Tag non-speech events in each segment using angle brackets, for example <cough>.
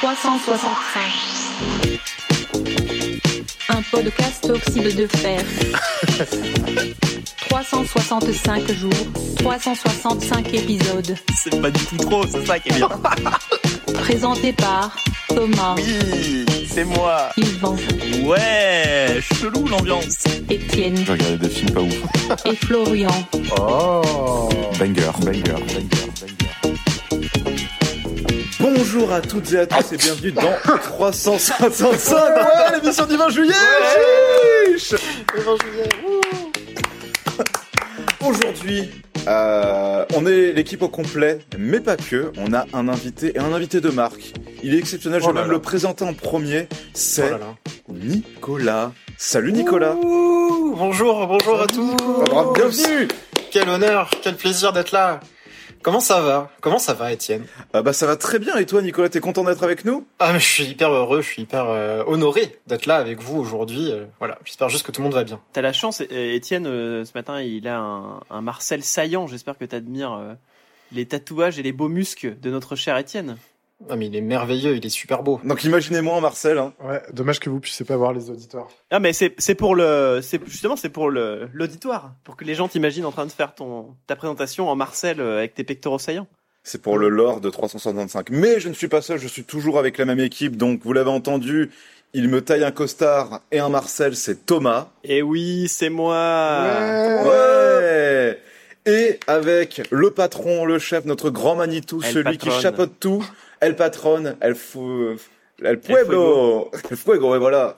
365. Un podcast oxyde de fer. 365 jours, 365 épisodes. C'est pas du tout trop, c'est ça qui est bien. <laughs> Présenté par Thomas, Oui, c'est moi. Yvan, Ouais, chelou l'ambiance. Étienne J'ai regardé des films pas ouf. et Florian. Oh Banger, banger, banger, banger. Bonjour à toutes et à tous et bienvenue dans 365 Ouais, l'émission du 20 juillet chiche Le 20 juillet wouh. Aujourd'hui, euh, on est l'équipe au complet, mais pas que. On a un invité et un invité de marque. Il est exceptionnel, je Oh vais là même là. le présenter en premier. C'est Oh là là. Nicolas. Salut Nicolas Ouh, bonjour, bonjour à tous. Alors, Bienvenue Quel honneur, quel plaisir d'être là. Comment ça va? Comment ça va, Étienne? Ah Bah ça va très bien et toi Nicolas, t'es content d'être avec nous? Ah, mais je suis hyper heureux, je suis hyper euh, honoré d'être là avec vous aujourd'hui. euh, voilà, j'espère juste que tout le monde va bien. T'as la chance, et- Étienne, euh, ce matin, il a un, un Marcel saillant. J'espère que t'admires euh, les tatouages et les beaux muscles de notre cher Étienne. Ah, mais il est merveilleux, il est super beau. Donc imaginez-moi en Marcel, hein. Ouais, dommage que vous puissiez pas voir les auditeurs. Ah, mais c'est c'est pour le, c'est justement c'est pour le l'auditoire, pour que les gens t'imaginent en train de faire ton ta présentation en Marcel euh, avec tes pectoraux saillants. C'est pour le lore de 365. Mais je ne suis pas seul, je suis toujours avec la même équipe. Donc, vous l'avez entendu, il me taille un costard et un Marcel, c'est Thomas. Et oui, c'est moi. Ouais Et avec le patron, le chef, notre grand Manitou, El celui qui chapeaute tout, El Patron, El, fu... El Pueblo, El Fuego, et voilà.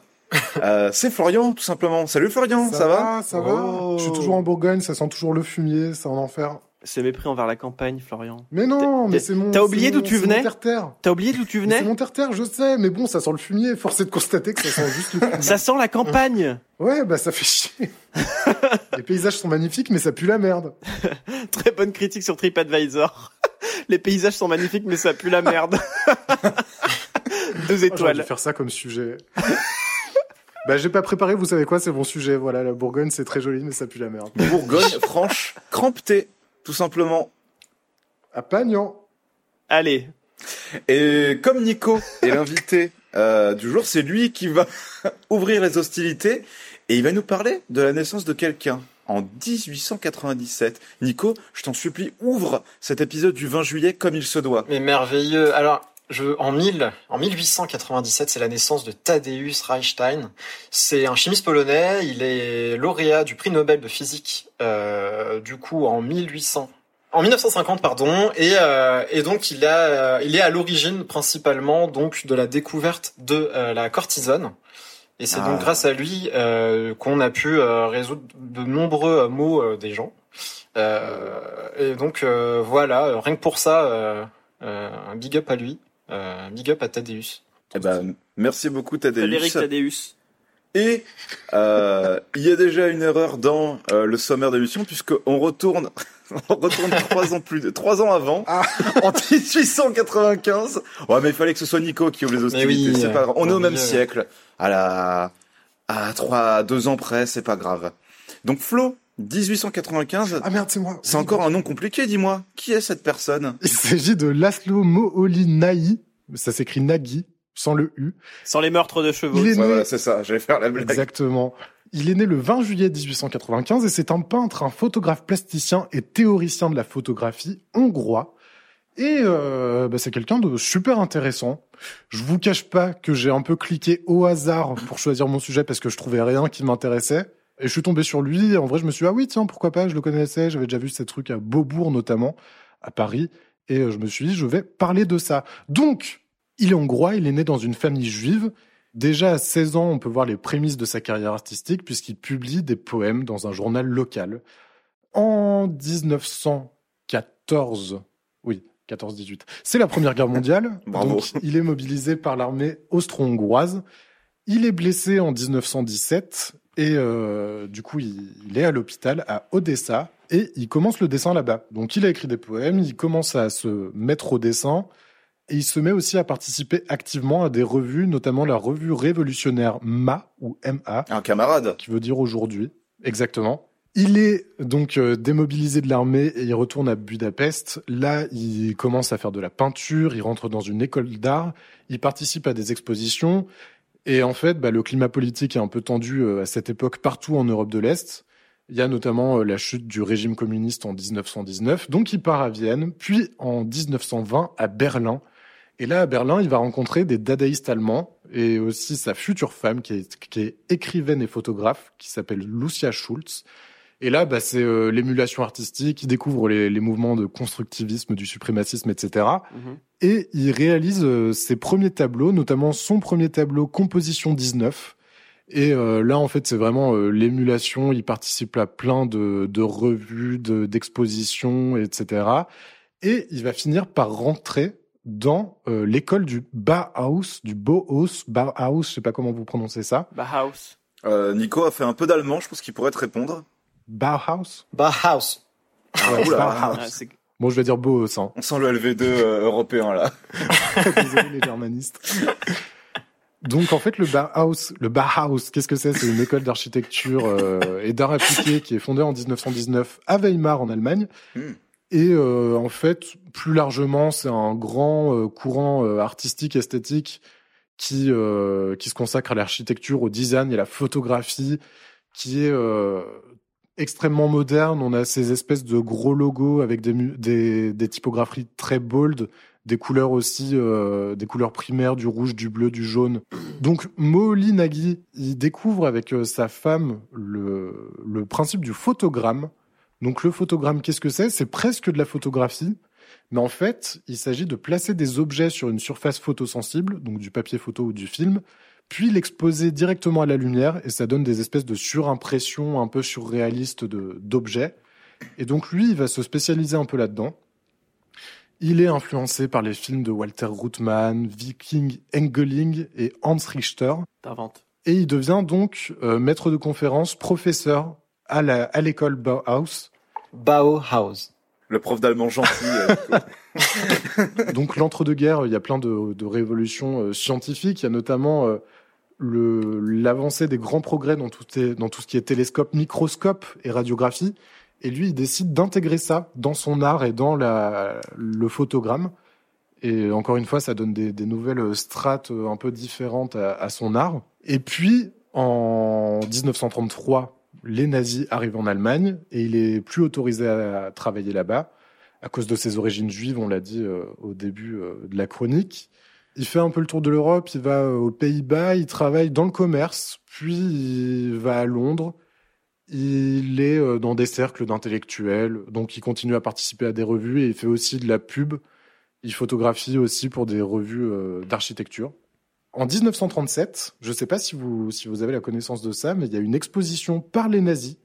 Euh, c'est Florian, tout simplement. Salut Florian, ça, va Ça va Oh. Je suis toujours en Bourgogne, ça sent toujours le fumier, c'est un enfer. Ce mépris envers la campagne, Florian. Mais non, mais c'est mon. t'as oublié c'est d'où tu c'est venais. T'as oublié d'où tu venais C'est mon terre-terre, je sais, mais bon, ça sent le fumier. Force est de constater que ça sent juste le fumier. Ça sent la campagne. Ouais, bah ça fait chier. <laughs> Les paysages sont magnifiques, mais ça pue la merde. Très bonne critique sur TripAdvisor. Les paysages sont magnifiques, mais ça pue la merde. <laughs> Deux Oh, J'aurais dû étoiles. faire ça comme sujet. <laughs> bah j'ai pas préparé, vous savez quoi, c'est mon sujet. Voilà, la Bourgogne, c'est très joli, mais ça pue la merde. Bourgogne, <laughs> Franche, Crampté, tout simplement. À Pagnan. Allez, Et comme Nico est l'invité euh, du jour, c'est lui qui va ouvrir les hostilités et il va nous parler de la naissance de quelqu'un en 1897. Nico, je t'en supplie, ouvre cet épisode du 20 juillet comme il se doit. Mais merveilleux. Alors, je, en 1000, en 1897, c'est la naissance de Tadeusz Reichstein. C'est un chimiste polonais. Il est lauréat du prix Nobel de physique, euh, du coup, en 1800. En 1950, pardon, et, euh, et donc il, a, euh, il est à l'origine principalement donc de la découverte de la cortisone. Et c'est Ah. donc grâce à lui euh, qu'on a pu euh, résoudre de nombreux euh, maux euh, des gens. Euh, et donc euh, voilà, rien que pour ça, euh, euh, un big up à lui, euh, un big up à Thaddeus. Eh ben, merci beaucoup Frédéric Tadeusz. Tadeus. Et euh, il y a déjà une erreur dans euh, le sommaire de l'émission puisque on retourne, <laughs> on retourne trois ans plus, de- trois ans avant, Ah. en 1895. Ouais, mais il fallait que ce soit Nico qui ouvre les hostilités. oui, c'est pas grave. On est au même siècle, à la, à trois, à deux ans près, c'est pas grave. Donc Flo, 1895. Ah merde, c'est moi. C'est encore un nom compliqué, dis-moi. Qui est cette personne? Il s'agit de Laszlo Moholy-Nagy. Ça s'écrit Nagy, sans le U. Sans les meurtres de chevaux. Il est Ouais, né- voilà, c'est ça. J'allais faire la blague. Exactement. Il est né le 20 juillet 1895 et c'est un peintre, un photographe plasticien et théoricien de la photographie hongrois. Et euh, bah, c'est quelqu'un de super intéressant. Je vous cache pas que j'ai un peu cliqué au hasard pour choisir mon sujet parce que je trouvais rien qui m'intéressait. Et je suis tombé sur lui. En vrai, je me suis dit, ah oui, tiens, pourquoi pas, je le connaissais. J'avais déjà vu ces trucs à Beaubourg notamment, à Paris. Et euh, je me suis dit, je vais parler de ça. Donc, il est hongrois, il est né dans une famille juive. Déjà à 16 ans, on peut voir les prémices de sa carrière artistique puisqu'il publie des poèmes dans un journal local. En 1914, oui, 14-18, c'est la Première Guerre mondiale. <laughs> Bravo. Donc, il est mobilisé par l'armée austro-hongroise. Il est blessé en 1917 et euh, du coup, il, il est à l'hôpital à Odessa et il commence le dessin là-bas. Donc, il a écrit des poèmes, il commence à se mettre au dessin et il se met aussi à participer activement à des revues, notamment la revue révolutionnaire MA ou MA, Un camarade. qui veut dire aujourd'hui, exactement. Il est donc euh, démobilisé de l'armée et il retourne à Budapest. Là, il commence à faire de la peinture, il rentre dans une école d'art, il participe à des expositions. Et en fait, bah, le climat politique est un peu tendu euh, à cette époque partout en Europe de l'Est. Il y a notamment euh, la chute du régime communiste en 1919. Donc il part à Vienne, puis en 1920 à Berlin. Et là, à Berlin, il va rencontrer des dadaïstes allemands et aussi sa future femme qui est, qui est écrivaine et photographe, qui s'appelle Lucia Schulz. Et là, bah, c'est euh, l'émulation artistique. Il découvre les, les, mouvements de constructivisme, du suprémacisme, etc. Mhm. Et il réalise euh, ses premiers tableaux, notamment son premier tableau Composition 19. Et euh, là, en fait, c'est vraiment l'émulation. Il participe à plein de, de revues, de- d'expositions, etc. Et il va finir par rentrer dans euh, l'école du Bauhaus, du Bauhaus, Bauhaus, je sais pas comment vous prononcez ça. Bauhaus. Euh, Nico a fait un peu d'allemand, je pense qu'il pourrait te répondre. Bauhaus. Bauhaus. Ouais, oula. Bauhaus. Ah, Bon, je vais dire Bauhaus. Hein. On sent le LV2 euh, européen là. <laughs> Désolé les germanistes. Donc en fait le Bauhaus, le Bauhaus, qu'est-ce que c'est? C'est une école d'architecture euh, et d'art appliqué qui est fondée en 1919 à Weimar en Allemagne. Hmm. Et euh, en fait, plus largement, c'est un grand euh, courant euh, artistique esthétique qui euh, qui se consacre à l'architecture, au design et à la photographie, qui est euh, extrêmement moderne. On a ces espèces de gros logos avec des des, des typographies très bold, des couleurs aussi, euh, des couleurs primaires, du rouge, du bleu, du jaune. Donc Moholy Nagy, il découvre avec sa femme le, le principe du photogramme. Donc le photogramme, qu'est-ce que c'est? C'est presque de la photographie, mais en fait, il s'agit de placer des objets sur une surface photosensible, donc du papier photo ou du film, puis l'exposer directement à la lumière, et ça donne des espèces de surimpressions un peu surréalistes d'objets. Et donc lui, il va se spécialiser un peu là-dedans. Il est influencé par les films de Walter Ruttmann, Viking Engeling et Hans Richter. T'inventes. Et il devient donc euh, maître de conférence, professeur à l'école Bauhaus. Bauhaus. Le prof d'allemand gentil. euh. <laughs> <laughs> Donc l'entre-deux-guerres, il y a plein de, de révolutions euh, scientifiques. Il y a notamment euh, le- l'avancée des grands progrès dans tout, est- dans tout ce qui est télescope, microscope et radiographie. Et lui, il décide d'intégrer ça dans son art et dans la, le photogramme. Et encore une fois, ça donne des, des nouvelles strates un peu différentes à, à son art. Et puis, en 1933, les nazis arrivent en Allemagne et il est plus autorisé à travailler là-bas à cause de ses origines juives, on l'a dit euh, au début euh, de la chronique. Il fait un peu le tour de l'Europe, il va euh, aux Pays-Bas, il travaille dans le commerce, puis il va à Londres. Il est dans des cercles d'intellectuels, donc il continue à participer à des revues et il fait aussi de la pub. Il photographie aussi pour des revues d'architecture. En 1937, je ne sais pas si vous, si vous avez la connaissance de ça, mais il y a une exposition par les nazis,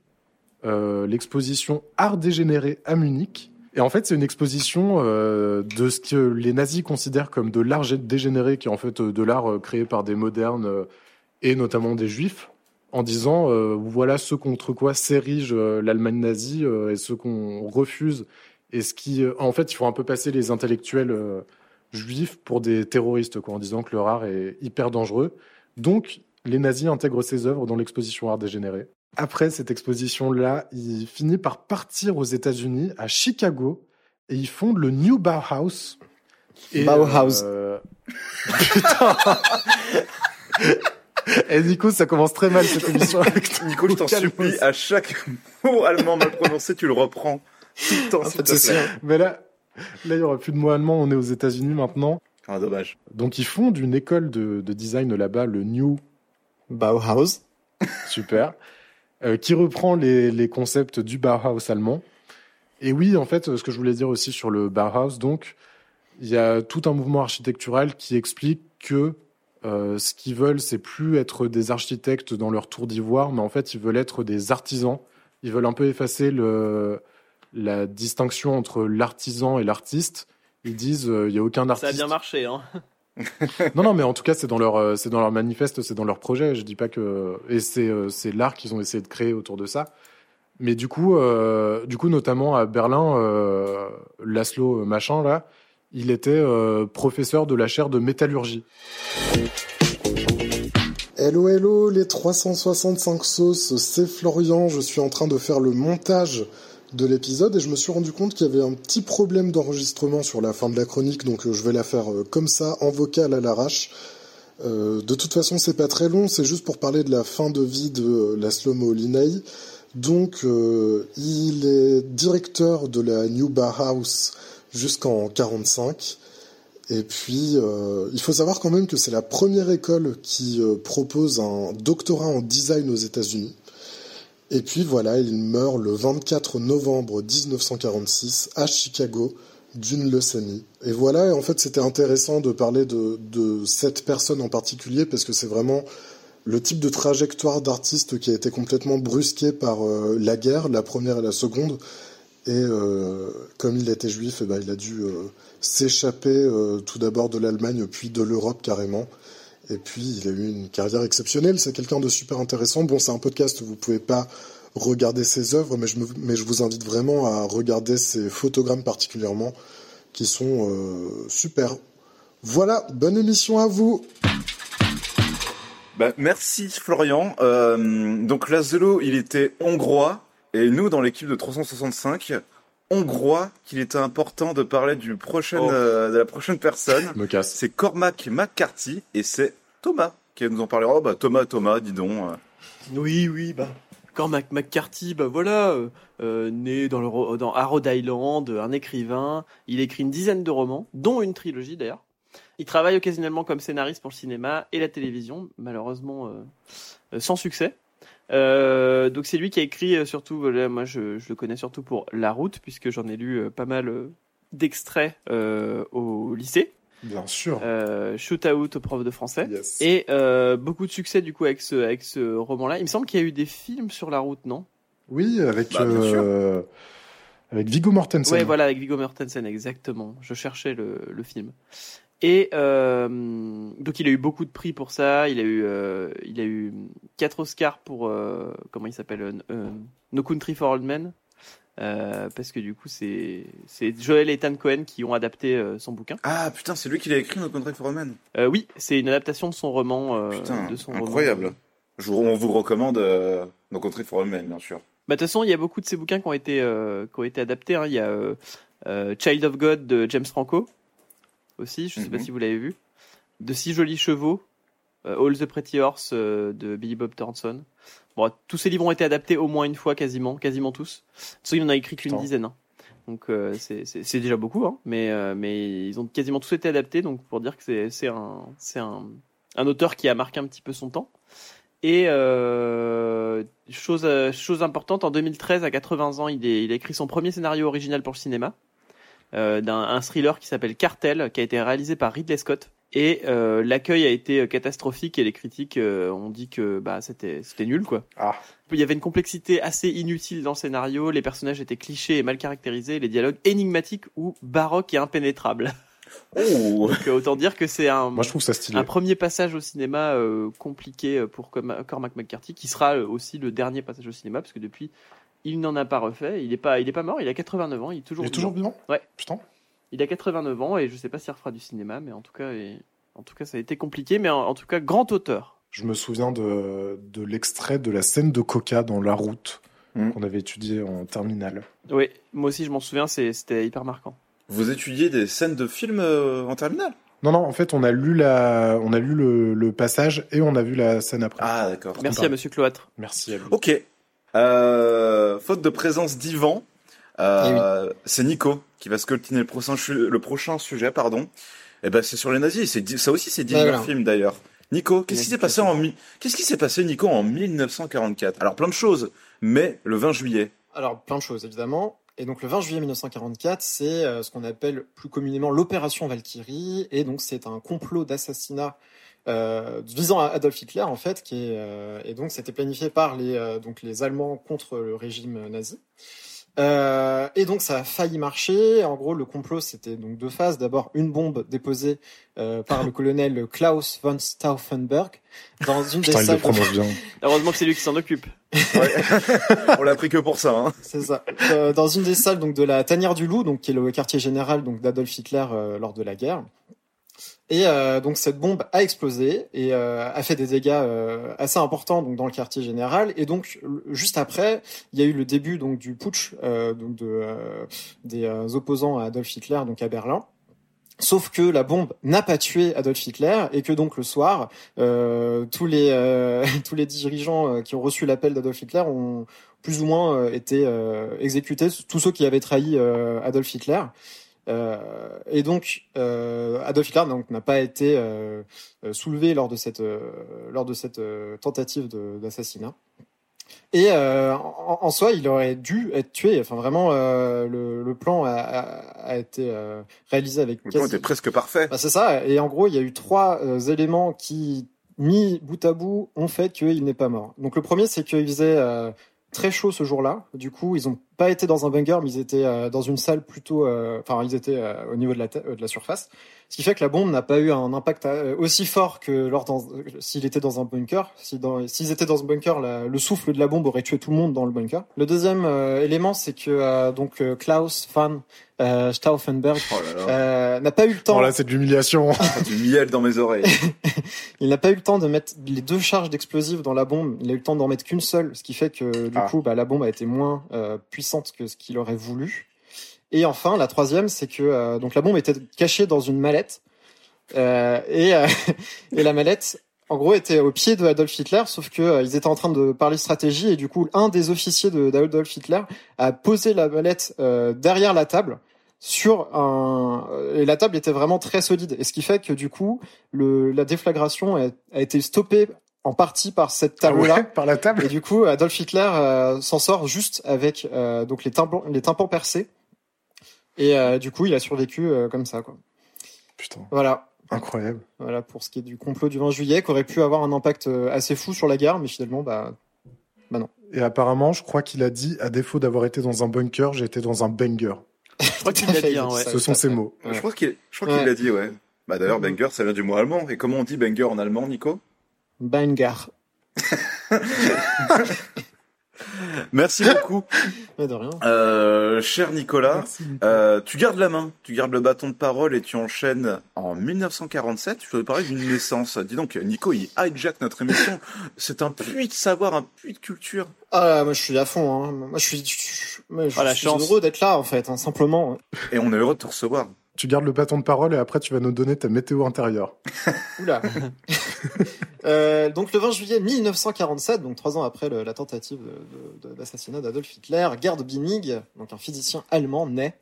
euh, l'exposition Art dégénéré à Munich. Et en fait, c'est une exposition euh, de ce que les nazis considèrent comme de l'art gé- dégénéré, qui est en fait euh, de l'art euh, créé par des modernes euh, et notamment des juifs, en disant euh, voilà ce contre quoi s'érige l'Allemagne nazie et ce qu'on refuse. Et ce qui, en fait, il faut un peu passer les intellectuels juifs pour des terroristes, quoi, en disant que leur art est hyper dangereux. Donc, les nazis intègrent ces œuvres dans l'exposition Art dégénéré. Après cette exposition-là, il finit par partir aux États-Unis, à Chicago, et ils fondent le New Bauhaus. Et, Bauhaus. euh, <laughs> Putain <laughs> Et Nico, ça commence très mal cette émission avec Nico, je t'en supplie, à chaque mot allemand mal prononcé, tu le reprends souci. plaît. Mais là, là, il y aura plus de mots allemands. On est aux États-Unis maintenant. Ah, dommage. Donc, ils fondent une école de, de design là-bas, le New Bauhaus. <laughs> Super. Euh, qui reprend les, les concepts du Bauhaus allemand. Et oui, en fait, ce que je voulais dire aussi sur le Bauhaus, donc, il y a tout un mouvement architectural qui explique que euh, ce qu'ils veulent, c'est plus être des architectes dans leur tour d'ivoire, mais en fait, ils veulent être des artisans. Ils veulent un peu effacer le, la distinction entre l'artisan et l'artiste. Ils disent, euh, il y a aucun Ça a artiste. bien marché, hein. <laughs> <laughs> Non, non, mais en tout cas, c'est dans leur, euh, c'est dans leur manifeste, c'est dans leur projet. Je dis pas que, et c'est, euh, c'est l'art qu'ils ont essayé de créer autour de ça. Mais du coup, euh, du coup, notamment à Berlin, euh, Laszlo machin là, il était euh, professeur de la chaire de métallurgie. Hello hello les 365 sauces, c'est Florian, je suis en train de faire le montage de l'épisode et je me suis rendu compte qu'il y avait un petit problème d'enregistrement sur la fin de la chronique donc euh, je vais la faire euh, comme ça en vocal à l'arrache. Euh, de toute façon c'est pas très long, c'est juste pour parler de la fin de vie de Laszlo Moholy-Nagy. Donc il est directeur de la New Bauhaus jusqu'en 45. Et puis, il faut savoir quand même que c'est la première école qui propose un doctorat en design aux États-Unis. Et puis voilà, il meurt le 24 novembre 1946 à Chicago d'une leucémie. Et voilà, en fait, c'était intéressant de parler de, cette personne en particulier parce que c'est vraiment le type de trajectoire d'artiste qui a été complètement brusqué par euh, la guerre, la première et la seconde. Et euh, comme il était juif, eh ben, il a dû euh, s'échapper tout d'abord de l'Allemagne, puis de l'Europe carrément. Et puis il a eu une carrière exceptionnelle. C'est quelqu'un de super intéressant. Bon, c'est un podcast, vous pouvez pas regarder ses œuvres, mais je, mais je vous invite vraiment à regarder ses photogrammes particulièrement, qui sont euh, super. Voilà, bonne émission à vous. Bah, merci Florian. Euh, donc Laszlo, il était hongrois et nous dans l'équipe de 365, hongrois qu'il était important de parler du prochain, Oh. euh, de la prochaine personne. <laughs> Me casse. C'est Cormac McCarthy et c'est Thomas qui nous en parlera. Oh bah Thomas, Thomas, dis donc. euh. Oui, oui, bah. Cormac McCarthy, bah voilà, euh, né dans, le, dans, Rhode Island, un écrivain. Il écrit une dizaine de romans, dont une trilogie d'ailleurs. Il travaille occasionnellement comme scénariste pour le cinéma et la télévision, malheureusement euh, sans succès. Euh, donc c'est lui qui a écrit euh, surtout, voilà, moi je, je le connais surtout pour La Route, puisque j'en ai lu euh, pas mal euh, d'extraits euh, au lycée. Bien sûr. Euh, Shootout au prof de français. Yes. Et euh, beaucoup de succès du coup avec ce, avec ce roman-là. Il me semble qu'il y a eu des films sur la route, non? Oui, avec, Bah, euh, avec Viggo Mortensen. Ouais, voilà, avec Viggo Mortensen, exactement. Je cherchais le, le film. Et euh, donc il a eu beaucoup de prix pour ça. Il a eu, euh, il a eu quatre Oscars pour euh, comment il s'appelle euh, No Country for Old Men. Parce que du coup c'est c'est Joel et Ethan Cohen qui ont adapté son bouquin. Ah putain, c'est lui qui l'a écrit, No Country for Old Men. Oui, c'est une adaptation de son roman. Putain, de son incroyable. roman. Je vous, on vous recommande No Country for Old Men, bien sûr. Bah, de toute façon, il y a beaucoup de ces bouquins qui ont été, qui ont été adaptés. hein. Il y a Child of God de James Franco aussi, je sais pas Mhm. si vous l'avez vu. De Six Jolis Chevaux, euh, All the Pretty Horse euh, de Billy Bob Thornton. Bon, tous ces livres ont été adaptés au moins une fois, quasiment, quasiment tous. De toute façon, il en a écrit qu'une dizaine. hein. Donc euh, c'est- déjà beaucoup, hein. mais, euh, mais ils ont quasiment tous été adaptés, donc pour dire que c'est un, un, un auteur qui a marqué un petit peu son temps. Et euh, chose, chose importante, en 2013, à 80 ans, il, est- il a écrit son premier scénario original pour le cinéma, d'un un thriller qui s'appelle Cartel, qui a été réalisé par Ridley Scott. Et euh, l'accueil a été euh, catastrophique et les critiques euh, ont dit que bah, c'était c'était nul quoi. Ah. Il y avait une complexité assez inutile dans le scénario, les personnages étaient clichés et mal caractérisés, les dialogues énigmatiques ou baroques et impénétrables. Oh Donc euh, autant dire que c'est un, Moi, je trouve ça stylé. un premier passage au cinéma euh, compliqué euh, pour Cormac McCarthy, qui sera euh, aussi le dernier passage au cinéma, parce que depuis, il n'en a pas refait. Il n'est pas, il est pas mort, il a 89 ans, il est toujours Il est toujours vivant. Ouais. Putain. Il a 89 ans et je sais pas s'il refera du cinéma, mais en tout cas, et- en tout cas, ça a été compliqué, mais en, en tout cas, grand auteur. Je me souviens de, de l'extrait de la scène de Coca dans La Route Mm. qu'on avait étudié en terminale. Oui, moi aussi, je m'en souviens, c'est- c'était hyper marquant. Vous étudiez des scènes de films euh, en terminale? Non, non, en fait, on a lu, la, on a lu le, le passage et on a vu la scène après. Ah d'accord. Merci à Monsieur Cloître. Merci à lui. Ok. Euh, faute de présence d'Ivan, euh, c'est Nico qui va scoltiner le prochain, chu- le prochain sujet, pardon. Et ben c'est sur les nazis. C'est ça aussi c'est divers voilà. film d'ailleurs. Nico, qu'est-ce qui s'est passé en qu'est-ce qui s'est passé Nico en 1944 Alors plein de choses, mais le 20 juillet. Alors, plein de choses, évidemment. Et donc, le 20 juillet 1944, c'est euh, ce qu'on appelle plus communément l'opération Valkyrie. Et donc, c'est un complot d'assassinat euh, visant à Adolf Hitler, en fait, qui est, euh, et donc, c'était planifié par les, euh, donc, les Allemands contre le régime nazi. Euh, et donc ça a failli marcher. En gros, le complot c'était donc deux phases. D'abord une bombe déposée euh, par le colonel Klaus von Stauffenberg dans une des Putain, le salles. prononce bien. <laughs> Heureusement que c'est lui qui s'en occupe. <laughs> On l'a pris que pour ça. Hein. C'est ça. Euh, dans une des salles donc de la Tanière du Loup, donc qui est le quartier général donc d'Adolf Hitler euh, lors de la guerre. Et euh, donc cette bombe a explosé et euh, a fait des dégâts euh, assez importants donc dans le quartier général. Et donc juste après, il y a eu le début donc du putsch euh, donc de euh, des euh, opposants à Adolf Hitler donc à Berlin. Sauf que la bombe n'a pas tué Adolf Hitler et que donc le soir, tous les <laughs> tous les dirigeants qui ont reçu l'appel d'Adolf Hitler ont plus ou moins été exécutés, tous ceux qui avaient trahi Adolf Hitler. Euh, et donc euh, Adolf Hitler n'a pas été euh, soulevé lors de cette lors de cette tentative d'assassinat. Et en, en soi, il aurait dû être tué. Enfin, vraiment, le, le plan a, a, a été réalisé avec Le plan était presque parfait. bah, c'est ça. Et en gros, il y a eu trois éléments qui, mis bout à bout, ont fait qu'il n'est pas mort. Donc le premier, c'est qu'il faisait très chaud ce jour-là. Du coup, ils ont pas été dans un bunker, mais ils étaient euh, dans une salle plutôt. euh, Enfin, ils étaient euh, au niveau de la, euh, de la surface. Ce qui fait que la bombe n'a pas eu un impact euh, aussi fort que lors dans, euh, s'il était dans un bunker. Si s'ils étaient dans un bunker, la- le souffle de la bombe aurait tué tout le monde dans le bunker. Le deuxième euh, élément, c'est que euh, donc euh, Klaus van euh, Stauffenberg Oh là là, euh, n'a pas eu le temps. Bon, là, c'est de l'humiliation. du miel dans mes oreilles. <laughs> Il n'a pas eu le temps de mettre les deux charges d'explosifs dans la bombe. Il a eu le temps d'en mettre qu'une seule, ce qui fait que du Ah. coup, bah, la bombe a été moins euh, puissante que ce qu'il aurait voulu. Et enfin, la troisième, c'est que euh, donc la bombe était cachée dans une mallette Euh, et euh, <laughs> et la mallette, en gros, était au pied de Adolf Hitler, sauf que ils étaient en train de parler stratégie et du coup, un des officiers de d'Adolf Hitler a posé la mallette derrière la table sur un et la table était vraiment très solide et ce qui fait que du coup le la déflagration a été stoppée en partie par cette Ah table ouais, là par la table. et du coup Adolf Hitler euh, s'en sort juste avec euh, donc les tympans les tympans percés et euh, du coup il a survécu euh, comme ça quoi Putain, voilà incroyable. voilà pour ce qui est du complot du 20 juillet qui aurait pu avoir un impact assez fou sur la guerre mais finalement bah Et apparemment, je crois qu'il a dit, à défaut d'avoir été dans un bunker, j'ai été dans un banger. <laughs> Je crois qu'il l'a dit, hein, il a dit ouais. Ce sont ses mots. Ouais. Je crois qu'il je crois qu'il l'a dit, ouais. Bah d'ailleurs, banger, ça vient du mot allemand. Et comment on dit banger en allemand, Nico? Banger <laughs> Merci beaucoup, mais de rien euh, cher Nicolas. Euh, tu gardes la main, tu gardes le bâton de parole et tu enchaînes en 1947. Je te parler d'une naissance. Dis donc, Nico, il hijack notre émission. C'est un puits de savoir, un puits de culture. Ah, là, moi je suis à fond. Hein. Moi je suis, je, moi, je Ah, la suis chance. heureux d'être là en fait, hein, simplement. Et on est heureux de te recevoir. Tu gardes le bâton de parole et après, tu vas nous donner ta météo intérieure. Oula. <laughs> euh, donc le 20 juillet 1947, donc trois ans après la tentative d'assassinat d'Adolf Hitler, Gerd Binnig, donc un physicien allemand, naît.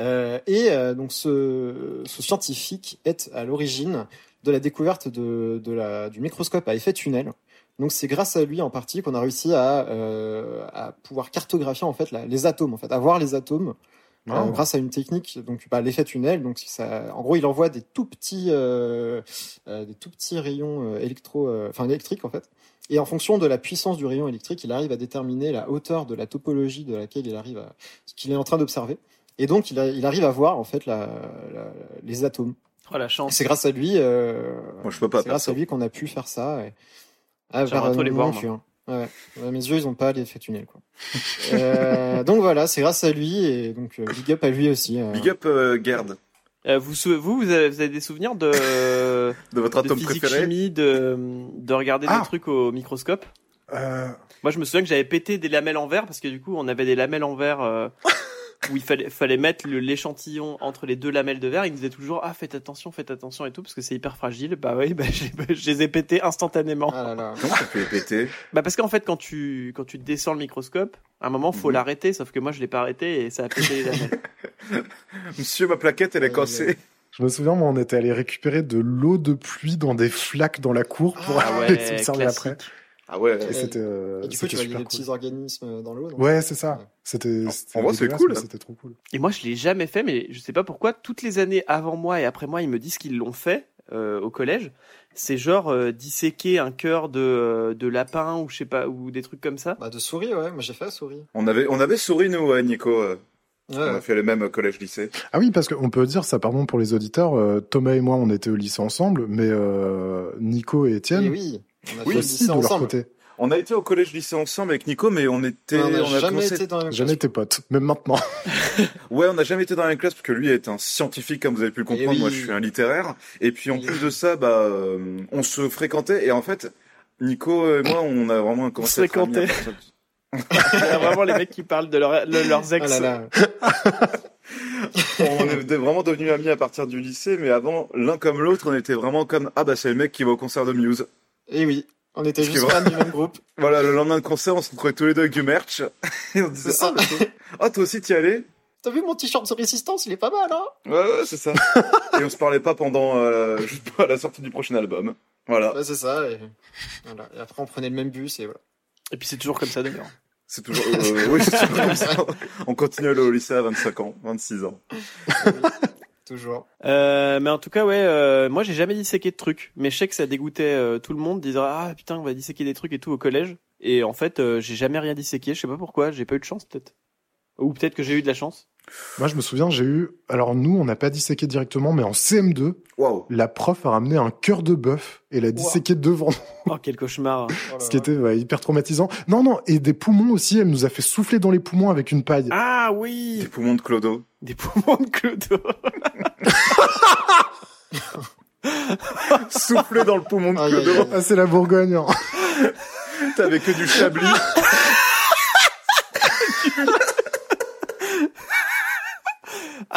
Euh, et euh, donc ce, ce scientifique est à l'origine de la découverte de, de la, du microscope à effet tunnel. Donc c'est grâce à lui en partie qu'on a réussi à, euh, à pouvoir cartographier en fait les atomes, en fait, à voir les atomes Ah. euh, grâce à une technique, donc bah, l'effet tunnel. Donc ça, en gros, il envoie des tout petits, euh, euh, des tout petits rayons euh, électro, euh, enfin électriques en fait. Et en fonction de la puissance du rayon électrique, il arrive à déterminer la hauteur de la topologie de laquelle il arrive à ce qu'il est en train d'observer. Et donc, il, a- il arrive à voir en fait la, la- les atomes. Oh la chance. c'est grâce à lui, euh, Moi, je peux pas c'est grâce ça. à lui qu'on a pu faire ça. Et... Ah, les non voir, plus, hein. Ouais. Ouais, mes yeux, ils ont pas l'effet tunnel, quoi. <laughs> euh, donc voilà, c'est grâce à lui et donc euh, big up à lui aussi. euh. Big up, euh, Gerd, Euh, vous, vous, vous avez, vous avez des souvenirs de, <laughs> de votre de atome physique préféré. chimie, de, de regarder Ah. des trucs au microscope? Euh, Moi, je me souviens que j'avais pété des lamelles en verre parce que du coup, on avait des lamelles en verre euh, <laughs> où il fallait, fallait mettre le- l'échantillon entre les deux lamelles de verre. Il nous disait toujours ah faites attention, faites attention et tout parce que c'est hyper fragile. Bah oui, <laughs> bah, bah, je les ai pétés instantanément. Ah là là. Comment ça peut les péter? Bah parce qu'en fait, quand tu quand tu descends le microscope, à un moment, faut Mhm. l'arrêter. Sauf que moi, je l'ai pas arrêté et ça a pété les lamelles. <laughs> Monsieur, ma plaquette, elle est Ouais, cassée. je me souviens, moi, on était allé récupérer de l'eau de pluie dans des flaques dans la cour pour Ah aller <laughs> ouais, se servir après. Ah ouais. Et c'était, euh, Et du coup, c'était tu les cool. petits organismes dans l'eau. Ouais, c'est ça. Ouais. C'était, En- vrai, c'est cool. C'était trop cool. Et moi, je l'ai jamais fait, mais je sais pas pourquoi. Toutes les années avant moi et après moi, ils me disent qu'ils l'ont fait euh, au collège. C'est genre euh, disséquer un cœur de, euh, de lapin ou je sais pas ou des trucs comme ça. Bah, de souris, ouais. Moi, j'ai fait la souris. On avait, on avait souri, nous, ouais, Nico. euh, Ouais, On a fait le même collège-lycée. Ah oui, parce qu'on peut dire ça, pardon pour les auditeurs. euh, Thomas et moi, on était au lycée ensemble, mais euh, Nico et Étienne Et oui. On a Oui, aussi leur ensemble. côté. On a été au collège lycée ensemble avec Nico, mais on était, on n'a on a jamais commencé- été dans la même Jamais classe. été potes, même maintenant. <laughs> Ouais, on n'a jamais été dans la même classe parce que lui est un scientifique, comme vous avez pu le comprendre. Eh oui. Moi, je suis un littéraire. Et puis, en Eh plus oui. de ça, bah, euh, on se fréquentait. Et en fait, Nico et moi, on a vraiment commencé à amis à fréquentait. <laughs> a vraiment les mecs qui parlent de, leur- de leurs ex. Ah là là. <laughs> on est vraiment devenus amis à partir du lycée, mais avant, l'un comme l'autre, on était vraiment comme, ah bah, c'est le mec qui va au concert de Muse. Et oui, on était juste fans du même groupe. <laughs> Voilà, le lendemain de concert, on se retrouvait tous les deux avec du merch. <laughs> Et on disait, C'est ça. ah, toi- ah, toi aussi, t'y allais? T'as vu mon t-shirt de résistance, il est pas mal, hein Ouais, ouais, c'est ça. <laughs> et on se parlait pas pendant, euh, juste à la sortie du prochain album. Voilà. Ouais, c'est ça. Et... Voilà. et après, on prenait le même bus et voilà. Et puis c'est toujours comme ça d'ailleurs. C'est toujours, euh, oui, c'est toujours comme ça. On continue à aller au lycée à 25 ans, 26 ans. Toujours. Euh, mais en tout cas, ouais, euh, moi j'ai jamais disséqué de trucs, mais je sais que ça dégoûtait euh, tout le monde, disant ah putain on va disséquer des trucs et tout au collège. Et en fait, euh, j'ai jamais rien disséqué, je sais pas pourquoi, j'ai pas eu de chance peut-être. Ou peut-être que j'ai eu de la chance. Moi, je me souviens, j'ai eu. Alors, nous, on n'a pas disséqué directement, mais en CM2, Waouh. la prof a ramené un cœur de bœuf et l'a disséqué devant nous, <laughs> Oh quel cauchemar. Oh <laughs> là ce qui était ouais, hyper traumatisant. Non, non, et des poumons aussi, elle nous a fait souffler dans les poumons avec une paille. Ah Des oui, poumons de Clodo. des poumons de Clodo. <laughs> Soufflé dans le poumon de aïe, Clodo. Ah, c'est la Bourgogne. hein. T'avais que du chablis.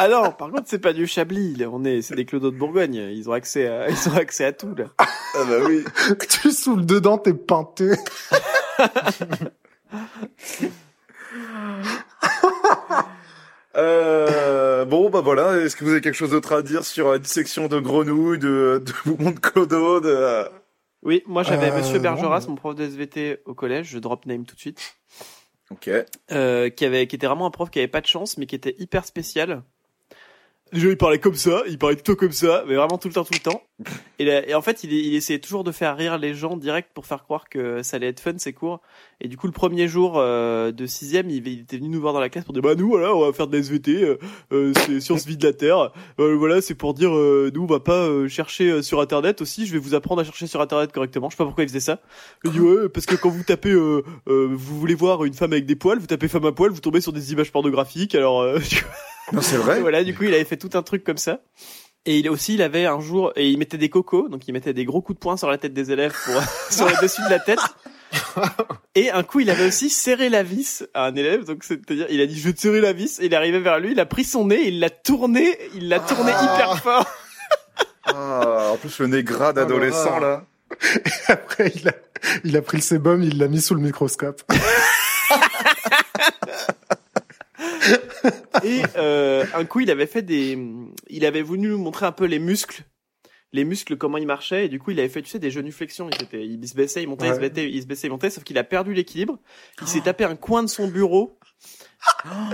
Ah non, par contre c'est pas du Chablis, là, on est, c'est des Clodo de Bourgogne, ils ont accès à, <laughs> ils ont accès à tout là. Ah bah oui. <laughs> tu souffles dedans, t'es peinté. <laughs> Euh, bon, bah voilà. Est-ce que vous avez quelque chose d'autre à dire sur la dissection de grenouilles, de, de de Clodo, de... Oui, moi j'avais Euh, Monsieur Bergeras, non, mon prof de SVT au collège, je drop name tout de suite. Ok. euh, qui avait qui était vraiment un prof qui avait pas de chance mais qui était hyper spécial. Déjà, il parlait comme ça, il parlait plutôt comme ça, mais vraiment tout le temps, tout le temps. Et, là- et en fait, il, essayait toujours de faire rire les gens direct pour faire croire que ça allait être fun ces cours. Et du coup, le premier jour euh, de sixième, il, il était venu nous voir dans la classe pour dire bah nous voilà, on va faire des SVT, euh, euh, c'est sciences vie de la terre. Euh, voilà, c'est pour dire euh, nous on va pas chercher sur internet aussi. Je vais vous apprendre à chercher sur internet correctement. Je sais pas pourquoi il faisait ça. Il dit ouais parce que quand vous tapez, vous voulez voir une femme avec des poils, vous tapez femme à poil, vous tombez sur des images pornographiques. Alors <laughs> Non, c'est vrai. voilà, du coup, il avait fait tout un truc comme ça. Et il aussi, il avait un jour, et il mettait des cocos, donc il mettait des gros coups de poing sur la tête des élèves pour, <laughs> sur le dessus de la tête. Et un coup, il avait aussi serré la vis à un élève, donc c'est-à-dire, il a dit, je vais te serrer la vis, et il est arrivé vers lui, il a pris son nez, il l'a tourné, il l'a tourné Ah. hyper fort. Ah, en plus, le nez gras d'adolescent, Oh là <laughs> là. Après, il a, il a pris le sébum, il l'a mis sous le microscope. <laughs> Et euh, un coup, il avait fait des, il avait voulu nous montrer un peu les muscles, les muscles comment ils marchaient, et du coup, il avait fait, tu sais, des genuflexions. Il, était, il se baissait, il montait, il se baissait, il se baissait, il montait, sauf qu'il a perdu l'équilibre. Il s'est tapé un coin de son bureau.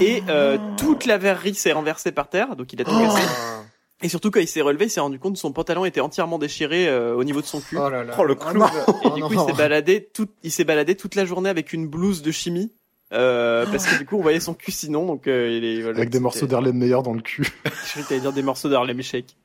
Et euh, toute la verrerie s'est renversée par terre, donc il a tout cassé. Ah. Et surtout quand il s'est relevé, il s'est rendu compte que son pantalon était entièrement déchiré euh, au niveau de son cul. Oh là là. Oh, le. Et Oh du non. coup, il s'est baladé tout, il s'est baladé toute la journée avec une blouse de chimie. Euh, parce que du coup, on voyait son cul sinon, donc euh, il est voilà, Avec des morceaux d'Harlem Meyer dans le cul. <laughs> Je croyais que t'allais dire des morceaux d'Harlem Shake.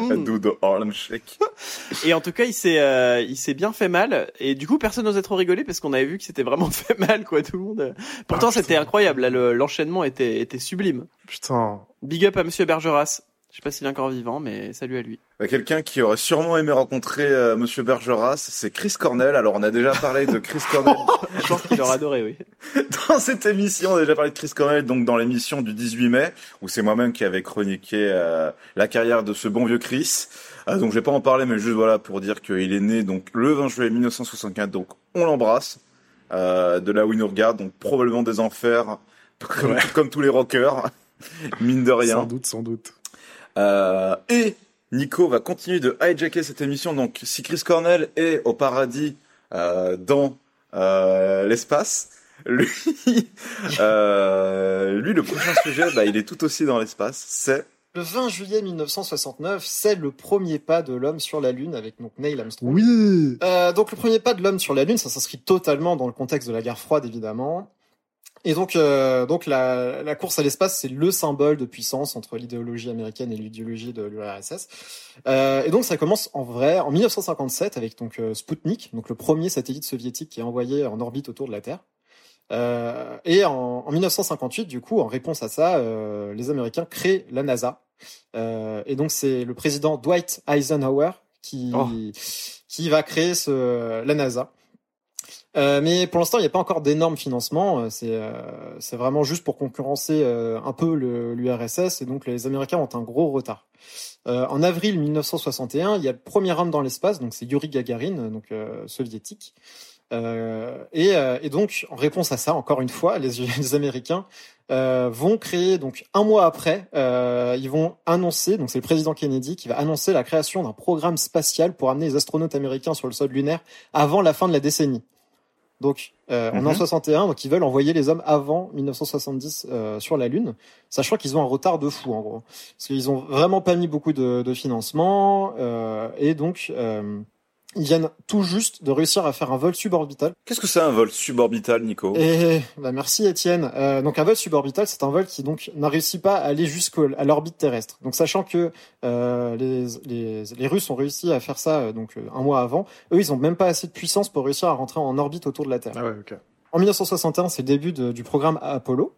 De Harlem Shake. <laughs> Et en tout cas, il s'est, euh, il s'est bien fait mal. Et du coup, personne n'osait trop rigoler parce qu'on avait vu que c'était vraiment <laughs> fait mal, quoi. Tout le monde. Pourtant, Ah, c'était incroyable. Là, le- l'enchaînement était, était sublime. Putain. Big up à Monsieur Bergeras. Je sais pas s'il est encore vivant, mais salut à lui. Euh, Quelqu'un qui aurait sûrement aimé rencontrer euh, Monsieur Bergeras, c'est Chris Cornell. Alors, on a déjà parlé de Chris <laughs> Cornell Je pense qu'il aurait adoré, oui. <laughs> dans cette émission. On a déjà parlé de Chris Cornell, donc dans l'émission du 18 mai, où c'est moi-même qui avais chroniqué euh, la carrière de ce bon vieux Chris. Euh, donc, je vais pas en parler, mais juste voilà pour dire qu'il est né donc le 20 juillet 1964. Donc, on l'embrasse euh, de là où il nous regarde, donc probablement des enfers, comme, comme tous les rockers, <laughs> mine de rien. Sans doute, sans doute. Euh, et Nico va continuer de hijacker cette émission. Donc, si Chris Cornell est au paradis euh, dans euh, l'espace, lui, <laughs> euh, lui, le prochain sujet, bah, il est tout aussi dans l'espace. C'est Le 20 juillet 1969, c'est le premier pas de l'homme sur la Lune avec donc Neil Armstrong. Oui. Euh, donc le premier pas de l'homme sur la Lune, ça s'inscrit totalement dans le contexte de la guerre froide évidemment. Et donc, euh, donc la, la course à l'espace, c'est le symbole de puissance entre l'idéologie américaine et l'idéologie de l'URSS. Euh, et donc, ça commence en vrai en 1957 avec donc euh, Sputnik, donc le premier satellite soviétique qui est envoyé en orbite autour de la Terre. Euh, et en, en 1958, du coup, en réponse à ça, euh, les Américains créent la NASA. Euh, et donc, c'est le président Dwight Eisenhower qui Oh. qui va créer ce, la NASA. Euh, mais pour l'instant, il n'y a pas encore d'énormes financements. Euh, C'est euh, c'est vraiment juste pour concurrencer euh, un peu l'URSS. Et donc, les Américains ont un gros retard. Euh, en avril 1961, il y a le premier homme dans l'espace, donc c'est Yuri Gagarin, donc soviétique. Et, et donc, en réponse à ça, encore une fois, les, <laughs> les Américains vont créer donc un mois après, ils vont annoncer, donc c'est le président Kennedy qui va annoncer la création d'un programme spatial pour amener les astronautes américains sur le sol lunaire avant la fin de la décennie. Donc, euh, on est en Mhm. 61, donc ils veulent envoyer les hommes avant 1970 euh, sur la Lune, sachant qu'ils ont un retard de fou en gros, parce qu'ils ont vraiment pas mis beaucoup de, de financement euh, et donc euh, ils viennent tout juste de réussir à faire un vol suborbital. Qu'est-ce que c'est un vol suborbital, Nico? Et bah merci Étienne. Euh, donc un vol suborbital, c'est un vol qui donc n'a réussi pas à aller jusqu'à l'orbite terrestre. Donc sachant que euh, les, les, les Russes ont réussi à faire ça euh, donc euh, un mois avant, eux ils ont même pas assez de puissance pour réussir à rentrer en orbite autour de la Terre. Ah ouais, ok. En 1961, c'est le début de- du programme Apollo.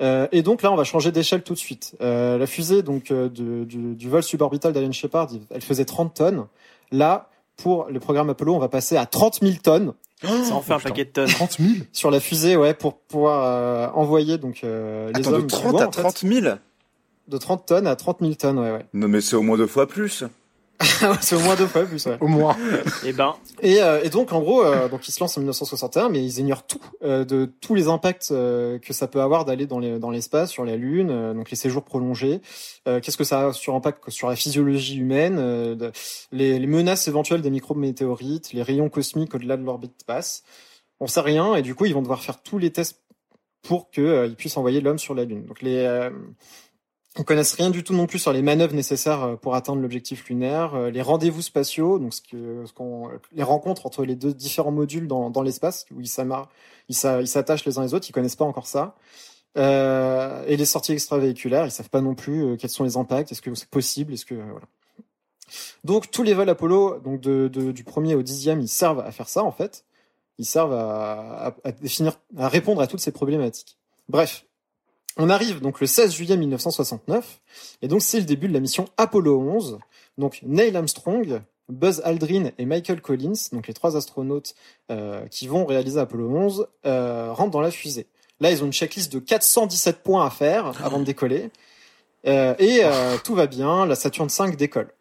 Euh, et donc là, on va changer d'échelle tout de suite. Euh, la fusée donc euh, de- du, du vol suborbital d'Alan Shepard, elle faisait 30 tonnes. Là, pour le programme Apollo, on va passer à 30 000 tonnes Ça en fait un putain. paquet de tonnes. 30 000 sur la fusée, ouais, pour pouvoir euh, envoyer donc euh, les Attends, de hommes 30 suivants, à en fait. 30 000 de 30 tonnes à 30 000 tonnes, ouais, ouais. Non, mais c'est au moins deux fois plus. C'est au moins deux fois plus, ouais. au moins. Et ben, Et, euh, et donc en gros, euh, donc ils se lancent en 1961, mais ils ignorent tout euh, de tous les impacts euh, que ça peut avoir d'aller dans les- dans l'espace, sur la Lune, euh, donc les séjours prolongés. Euh, Qu'est-ce que ça a sur impact sur la physiologie humaine, euh, de- les, les menaces éventuelles des micro-météorites, les rayons cosmiques au-delà de l'orbite basse. On sait rien et du coup ils vont devoir faire tous les tests pour que euh, ils puissent envoyer l'homme sur la Lune. Donc les euh, on connaissent rien du tout non plus sur les manœuvres nécessaires euh, pour atteindre l'objectif lunaire, euh, les rendez-vous spatiaux, donc ce que, ce qu'on, les rencontres entre les deux différents modules dans, dans l'espace où ils s'amarrent, ils s'a- ils s'attachent les uns les autres, ils connaissent pas encore ça. Euh, et les sorties extravéhiculaires, ils savent pas non plus euh, quels sont les impacts, est-ce que c'est possible, est-ce que voilà. Donc tous les vols Apollo, donc de, de- du premier au dixième, ils servent à faire ça en fait. Ils servent à- à définir, à répondre à toutes ces problématiques. Bref, on arrive donc le 16 juillet 1969, et donc c'est le début de la mission Apollo 11. Donc Neil Armstrong, Buzz Aldrin et Michael Collins, donc les trois astronautes euh, qui vont réaliser Apollo 11, euh, rentrent dans la fusée. Là, ils ont une checklist de 417 points à faire avant de décoller, Euh, et tout va bien. La Saturn V décolle.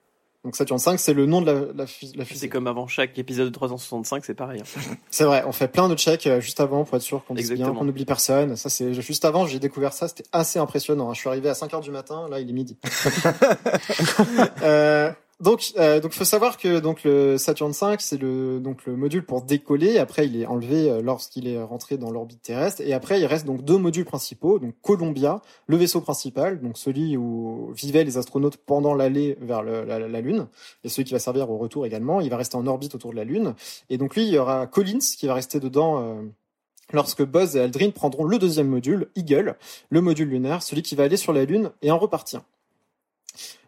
Donc Saturn V, c'est le nom de la, la, la c'est fusée. comme avant chaque épisode de 365, c'est pareil. hein. C'est vrai, on fait plein de checks euh, juste avant pour être sûr qu'on dise bien, qu'on n'oublie personne. Ça, c'est juste avant, j'ai découvert ça, c'était assez impressionnant. hein. Je suis arrivé à 5 heures du matin, là, il est midi. <laughs> euh, donc, euh, donc, faut savoir que donc le Saturn V, c'est le donc le module pour décoller. Après, il est enlevé euh, lorsqu'il est rentré dans l'orbite terrestre. Et après, il reste donc deux modules principaux. Donc Columbia, le vaisseau principal, donc celui où vivaient les astronautes pendant l'allée vers la Lune, et celui qui va servir au retour également. Il va rester en orbite autour de la Lune. Et donc lui, il y aura Collins qui va rester dedans. euh, Lorsque Buzz et Aldrin prendront le deuxième module, Eagle, le module lunaire, celui qui va aller sur la Lune et en repartir.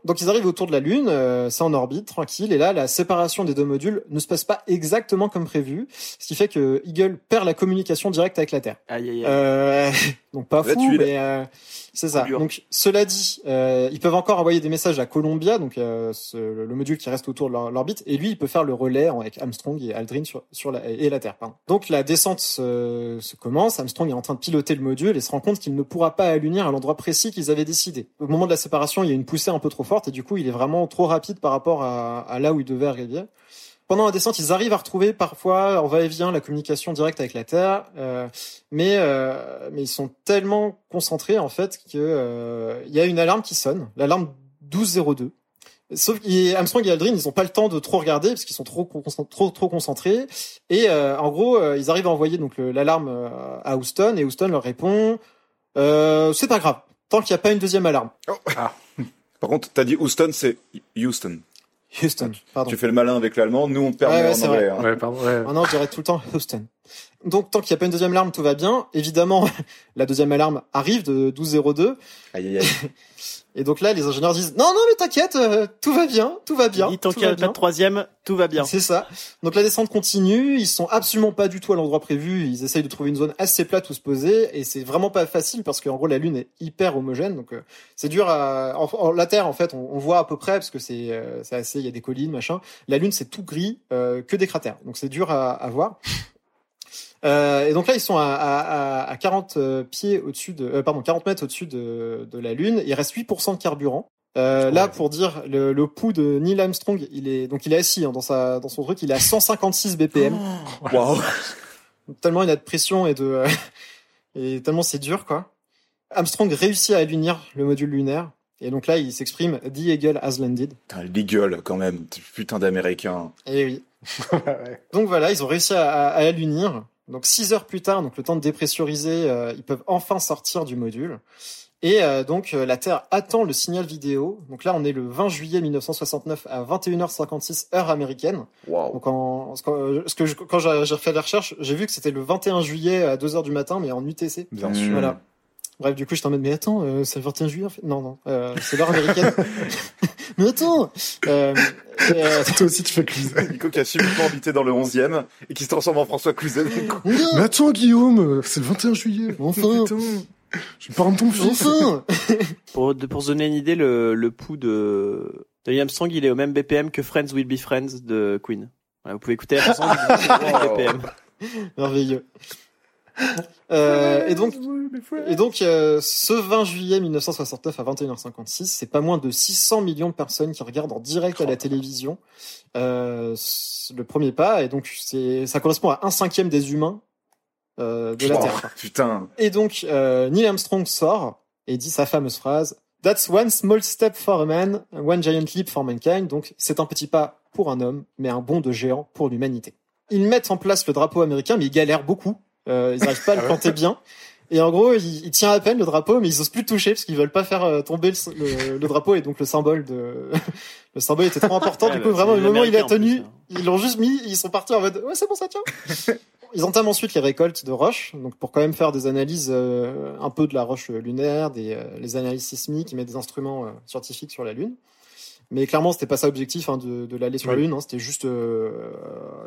Donc ils arrivent autour de la Lune, euh, c'est en orbite, tranquille, et là la séparation des deux modules ne se passe pas exactement comme prévu, ce qui fait que Eagle perd la communication directe avec la Terre. Aïe aïe aïe. Euh, <laughs> donc pas fou, mais euh, c'est ça. Dur. Donc cela dit, euh, ils peuvent encore envoyer des messages à Columbia, donc euh, ce- le module qui reste autour de l'orbite, et lui il peut faire le relais avec Armstrong et Aldrin sur, sur la, et la Terre. Pardon. Donc la descente se, se commence. Armstrong est en train de piloter le module et se rend compte qu'il ne pourra pas allunir à l'endroit précis qu'ils avaient décidé. Au moment de la séparation, il y a une poussée un peu trop forte et du coup il est vraiment trop rapide par rapport à, à là où il devait arriver. Pendant la descente, ils arrivent à retrouver parfois en va-et-vient la communication directe avec la Terre, euh, mais euh, mais ils sont tellement concentrés en fait que euh, il y a une alarme qui sonne, l'alarme 1202. Sauf que Armstrong et Aldrin, ils n'ont pas le temps de trop regarder parce qu'ils sont trop concent- trop trop concentrés. Et euh, en gros, euh, ils arrivent à envoyer donc l'alarme à Houston et Houston leur répond euh, c'est pas grave tant qu'il n'y a pas une deuxième alarme. <laughs> Par contre, t'as dit Houston, c'est Houston. Houston, pardon. Tu fais le malin avec l'allemand, nous on permet Ouais, ouais, en anglais. vrai. hein. Ouais, pardon. Ouais. Maintenant, je dirais tout le temps Houston. Donc tant qu'il n'y a pas une deuxième alarme, tout va bien. Évidemment, <laughs> la deuxième alarme arrive de 1202. Aïe, aïe, aïe. <laughs> Et donc là, les ingénieurs disent non, non, mais t'inquiète, euh, tout va bien, tout va bien. Tant qu'il n'y a pas de troisième, tout va bien. C'est ça. Donc la descente continue. Ils sont absolument pas du tout à l'endroit prévu. Ils essayent de trouver une zone assez plate où se poser, et c'est vraiment pas facile parce qu'en gros la Lune est hyper homogène. Donc euh, c'est dur à. en- en- la Terre en fait, on, on voit à peu près parce que c'est euh, c'est assez. Il y a des collines, machin. La Lune c'est tout gris, euh, que des cratères. Donc c'est dur à, à voir. Euh, et donc là, ils sont à, à, à- à 40 euh, pieds au-dessus de, euh, pardon, 40 mètres au-dessus de, de la Lune. Il reste 8% de carburant. Euh, Là, pour dire, le, le pouls de Neil Armstrong, il est donc il est assis hein, dans sa dans son truc, il est à 156 BPM. Waouh. <laughs> Tellement il a de pression et de euh, <laughs> et tellement c'est dur quoi. Armstrong réussit à lunir le module lunaire et donc là il s'exprime The Eagle has landed. Putain, l'eagle, quand même. Putain d'américain. Et oui. <laughs> Ouais. Donc voilà, ils ont réussi à, à, à l'unir. Donc six heures plus tard, donc le temps de dépressuriser, euh, ils peuvent enfin sortir du module. Et euh, donc euh, la Terre attend le signal vidéo. Donc là, on est le 20 juillet 1969 à 21h56 heure américaine. Waouh. Donc en, ce que, ce que je- quand j'ai refait les recherches, j'ai vu que c'était le 21 juillet à 2h du matin, mais en UTC. Bien sûr. Voilà. Bref, du coup, je t'en mode, mais attends, euh, c'est le 21 juillet en fait? Non, non, euh, c'est l'heure américaine. <laughs> mais attends euh, euh, Toi aussi, tu fais cuisiner. Nico qui a subitement habité dans le 11e et qui se transforme en François Cluzet. Mais attends, Guillaume, c'est le 21 juillet. Enfin. Putain. Je parent de ton fils. Enfin Pour, de- pour se donner une idée, le, le pouls de, de Neil Armstrong, il est au même BPM que Friends Will Be Friends de Queen. Voilà, vous pouvez écouter Armstrong, il est au même BPM. Merveilleux. Euh, et donc, et donc euh, ce 20 juillet 1969 à 21h56, c'est pas moins de 600 millions de personnes qui regardent en direct à la télévision euh, le premier pas. Et donc, c'est ça correspond à un cinquième des humains euh, de la Terre. <laughs> Putain. Et donc, euh, Neil Armstrong sort et dit sa fameuse phrase That's one small step for a man, one giant leap for mankind. Donc, c'est un petit pas pour un homme, mais un bond de géant pour l'humanité. Ils mettent en place le drapeau américain, mais ils galèrent beaucoup. Euh, ils n'arrivent pas à le planter bien. Et en gros, il, il tient à peine le drapeau, mais ils osent plus le toucher parce qu'ils veulent pas faire euh, tomber le, le- le drapeau et donc le symbole de <laughs> le symbole était trop important. Ouais, du bah, coup, vraiment, le moment où il a tenu, plus, hein. ils l'ont juste mis, ils sont partis en mode ouais c'est bon ça tient. <laughs> Ils entament ensuite les récoltes de roches, donc pour quand même faire des analyses euh, un peu de la roche lunaire, des euh, les analyses sismiques, ils mettent des instruments euh, scientifiques sur la Lune. Mais clairement, c'était pas ça l'objectif hein, de, de l'aller sur la. Lune. hein, c'était juste euh,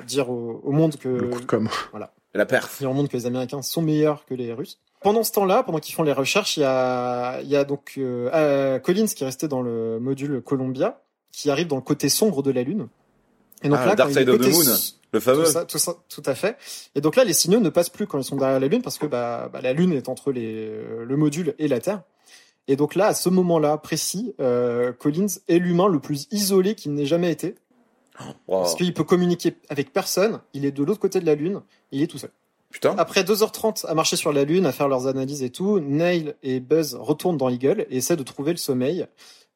dire au, au monde que Le coup de com. La perf. dire au monde que les Américains sont meilleurs que les Russes. Pendant ce temps-là, pendant qu'ils font les recherches, il y a, il y a donc euh, euh, Collins qui est resté dans le module Columbia, qui arrive dans le côté sombre de la Lune. Et donc Ah, là, Dark Side of the Moon. Le fameux. tout ça, tout ça, tout à fait. Et donc là, les signaux ne passent plus quand ils sont derrière la Lune parce que bah, bah, la Lune est entre les, euh, le module et la Terre. Et donc là, à ce moment-là précis, euh, Collins est l'humain le plus isolé qu'il n'ait jamais été Parce qu'il peut communiquer avec personne. Il est de l'autre côté de la Lune. Il est tout seul. Putain. Après 2h30 à marcher sur la Lune, à faire leurs analyses et tout, Neil et Buzz retournent dans Eagle et essaient de trouver le sommeil.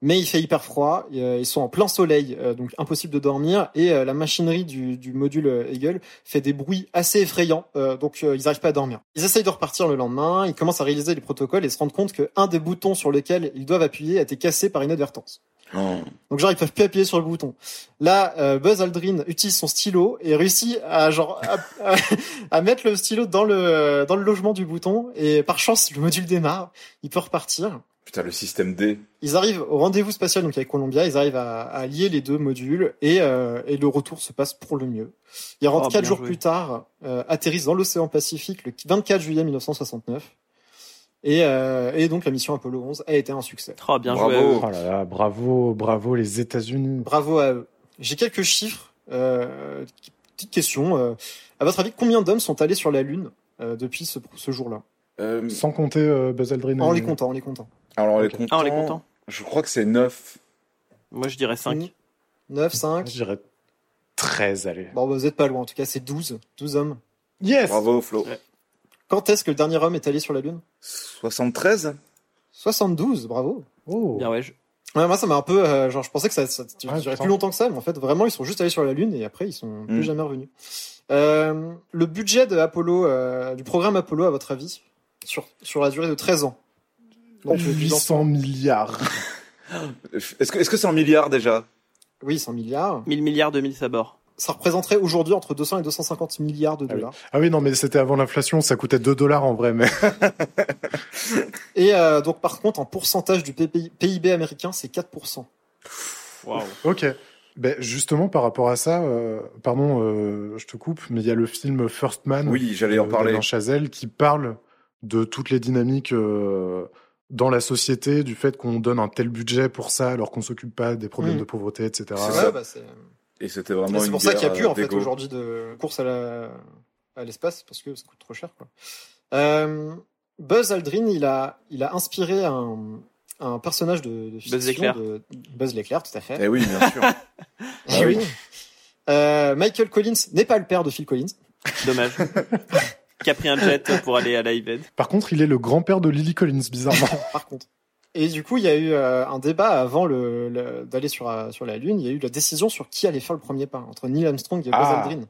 Mais il fait hyper froid, euh, ils sont en plein soleil, euh, donc impossible de dormir, et euh, la machinerie du, du module Eagle fait des bruits assez effrayants, donc ils n'arrivent pas à dormir. Ils essayent de repartir le lendemain, ils commencent à réaliser les protocoles et se rendent compte qu'un des boutons sur lesquels ils doivent appuyer a été cassé par inadvertance. Oh. Donc genre ils peuvent plus appuyer sur le bouton. Là, euh, Buzz Aldrin utilise son stylo et réussit à genre à, à- <laughs> à mettre le stylo dans le dans le logement du bouton et par chance le module démarre, il peut repartir. Putain, le système D. Ils arrivent au rendez-vous spatial donc avec Columbia, ils arrivent à, à lier les deux modules et euh, et le retour se passe pour le mieux. Ils rentrent Oh, quatre bien jours joué. plus tard, euh, atterrissent dans l'océan Pacifique le 24 juillet 1969. Et, euh, et donc la mission Apollo 11 a été un succès. Oh, bien Bravo. joué. à eux. Oh là là, bravo, bravo les États-Unis. Bravo à eux. J'ai quelques chiffres. Euh, petite question. euh, à votre avis, combien d'hommes sont allés sur la Lune euh, depuis ce, ce jour-là? Euh, Sans compter euh, Buzz Aldrin. En les comptant, en les comptant. alors, les Ok. comptants. Ah, on les content. Je crois que c'est 9. Moi, je dirais 5. 9, 5. Je dirais 13, allez. Bon, bah, vous êtes pas loin. En tout cas, c'est 12. 12 hommes. Yes Bravo, Flo. Ouais. Quand est-ce que le dernier homme est allé sur la Lune? 73 72, bravo. Oh. Bien, ouais. je- Ouais, moi, ça m'a un peu... euh, genre, je pensais que ça, ça durait plus longtemps que ça, mais en fait, vraiment, ils sont juste allés sur la Lune et après, ils sont plus Mm. jamais revenus. Euh, le budget de Apollo, euh, du programme Apollo, à votre avis, sur, sur la durée de 13 ans? Donc, euh, du 800 milliards. <laughs> Est-ce que est-ce que c'est en milliards déjà? Oui, 100 milliards. 1000 milliards, 2000 sabords. Ça représenterait aujourd'hui entre 200 et 250 milliards de Ah oui. dollars. Ah oui, non, mais c'était avant l'inflation, ça coûtait 2 dollars en vrai, mais. <laughs> Et euh, donc par contre, en pourcentage du PIB américain, c'est 4%. Waouh. Ok. Ben, justement, par rapport à ça, euh, pardon, euh, je te coupe, mais il y a le film First Man. Oui, j'allais en de parler. Chazelle qui parle de toutes les dynamiques euh, dans la société, du fait qu'on donne un tel budget pour ça alors qu'on s'occupe pas des problèmes Mm. de pauvreté, etc. C'est ça. bah, c'est Et c'était vraiment c'est pour ça qu'il n'y a plus en euh, fait aujourd'hui de course à la à l'espace parce que ça coûte trop cher quoi. Euh, Buzz Aldrin, il a il a inspiré un un personnage de, de fiction l'éclair. de Buzz l'éclair tout à fait. Eh oui, bien sûr. <laughs> Eh oui. Euh, Michael Collins n'est pas le père de Phil Collins. Dommage. Qui a pris un jet pour aller à l'Iven. Par contre, il est le grand-père de Lily Collins, bizarrement. par contre. Et du coup, il y a eu euh, un débat avant le, le- d'aller sur, la- sur la Lune. Il y a eu la décision sur qui allait faire le premier pas entre Neil Armstrong et Buzz Ah. Aldrin.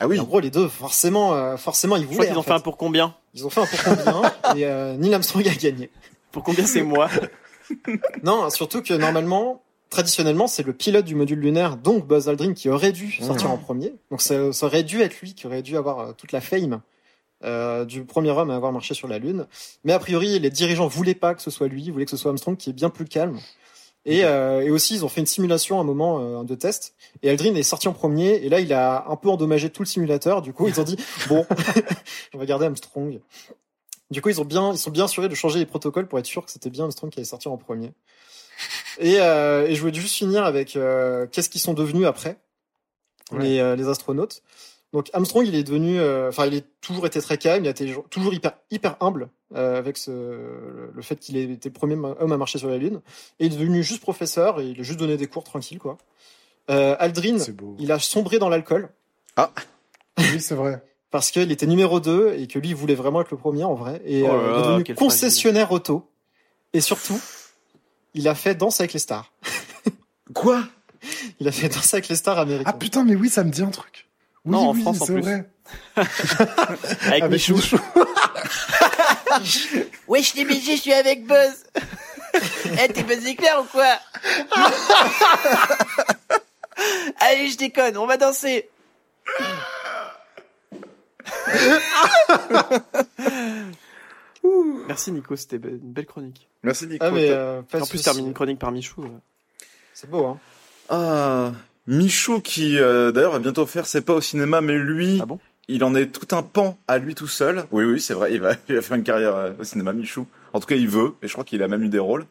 Ah oui. Et en gros, les deux, forcément, euh, forcément, ils Je crois voulaient. qu'ils en ont fait un pour combien? Ils ont fait un pour combien <laughs> et euh, Neil Armstrong a gagné. Pour combien c'est moi? <laughs> Non, surtout que normalement, traditionnellement, c'est le pilote du module lunaire, donc Buzz Aldrin, qui aurait dû sortir Mmh. en premier. Donc ça, ça aurait dû être lui qui aurait dû avoir euh, toute la fame euh, du premier homme à avoir marché sur la Lune. Mais a priori, les dirigeants voulaient pas que ce soit lui, ils voulaient que ce soit Armstrong, qui est bien plus calme. Et, euh, et aussi, ils ont fait une simulation à un moment euh, de test. Et Aldrin est sorti en premier. Et là, il a un peu endommagé tout le simulateur. Du coup, ils ont dit <laughs> bon, <laughs> on va garder Armstrong. Du coup, ils ont bien, ils sont bien assurés de changer les protocoles pour être sûr que c'était bien Armstrong qui allait sortir en premier. Et, euh, et je voulais juste finir avec euh, qu'est-ce qu'ils sont devenus après Ouais. les, les astronautes. Donc Armstrong, il est devenu, euh, enfin, il est toujours été très calme, il a été toujours hyper hyper humble euh, avec ce, le, fait qu'il ait été le premier homme à marcher sur la Lune. Et il est devenu juste professeur et il a juste donné des cours tranquilles quoi. Euh, Aldrin, il a sombré dans l'alcool Oui, c'est vrai. <laughs> parce qu'il était numéro 2 et que lui il voulait vraiment être le premier en vrai et Oh là euh, il est devenu concessionnaire auto et surtout il a fait Danse avec les stars. <laughs> Quoi? Il a fait Danse avec les stars américains. Ah putain, mais oui, ça me dit un truc. Oui, Non, en oui, France, en c'est plus. vrai. <laughs> Avec, Avec Michou. Michou. <laughs> Wesh les BG, je suis avec Buzz. Eh, t'es Buzz éclair ou quoi? <laughs> Allez, je déconne, on va danser. Merci Nico, c'était une belle chronique. Merci Nico. Ah mais euh, en plus, souci. terminer une chronique par Michou. euh. C'est beau hein. Ah, Michou qui euh, d'ailleurs va bientôt faire ses pas au cinéma, mais lui, Ah bon? il en est tout un pan à lui tout seul. Oui, oui, c'est vrai, il va, <laughs> il va faire une carrière euh, au cinéma, Michou. En tout cas, il veut, et je crois qu'il a même eu des rôles.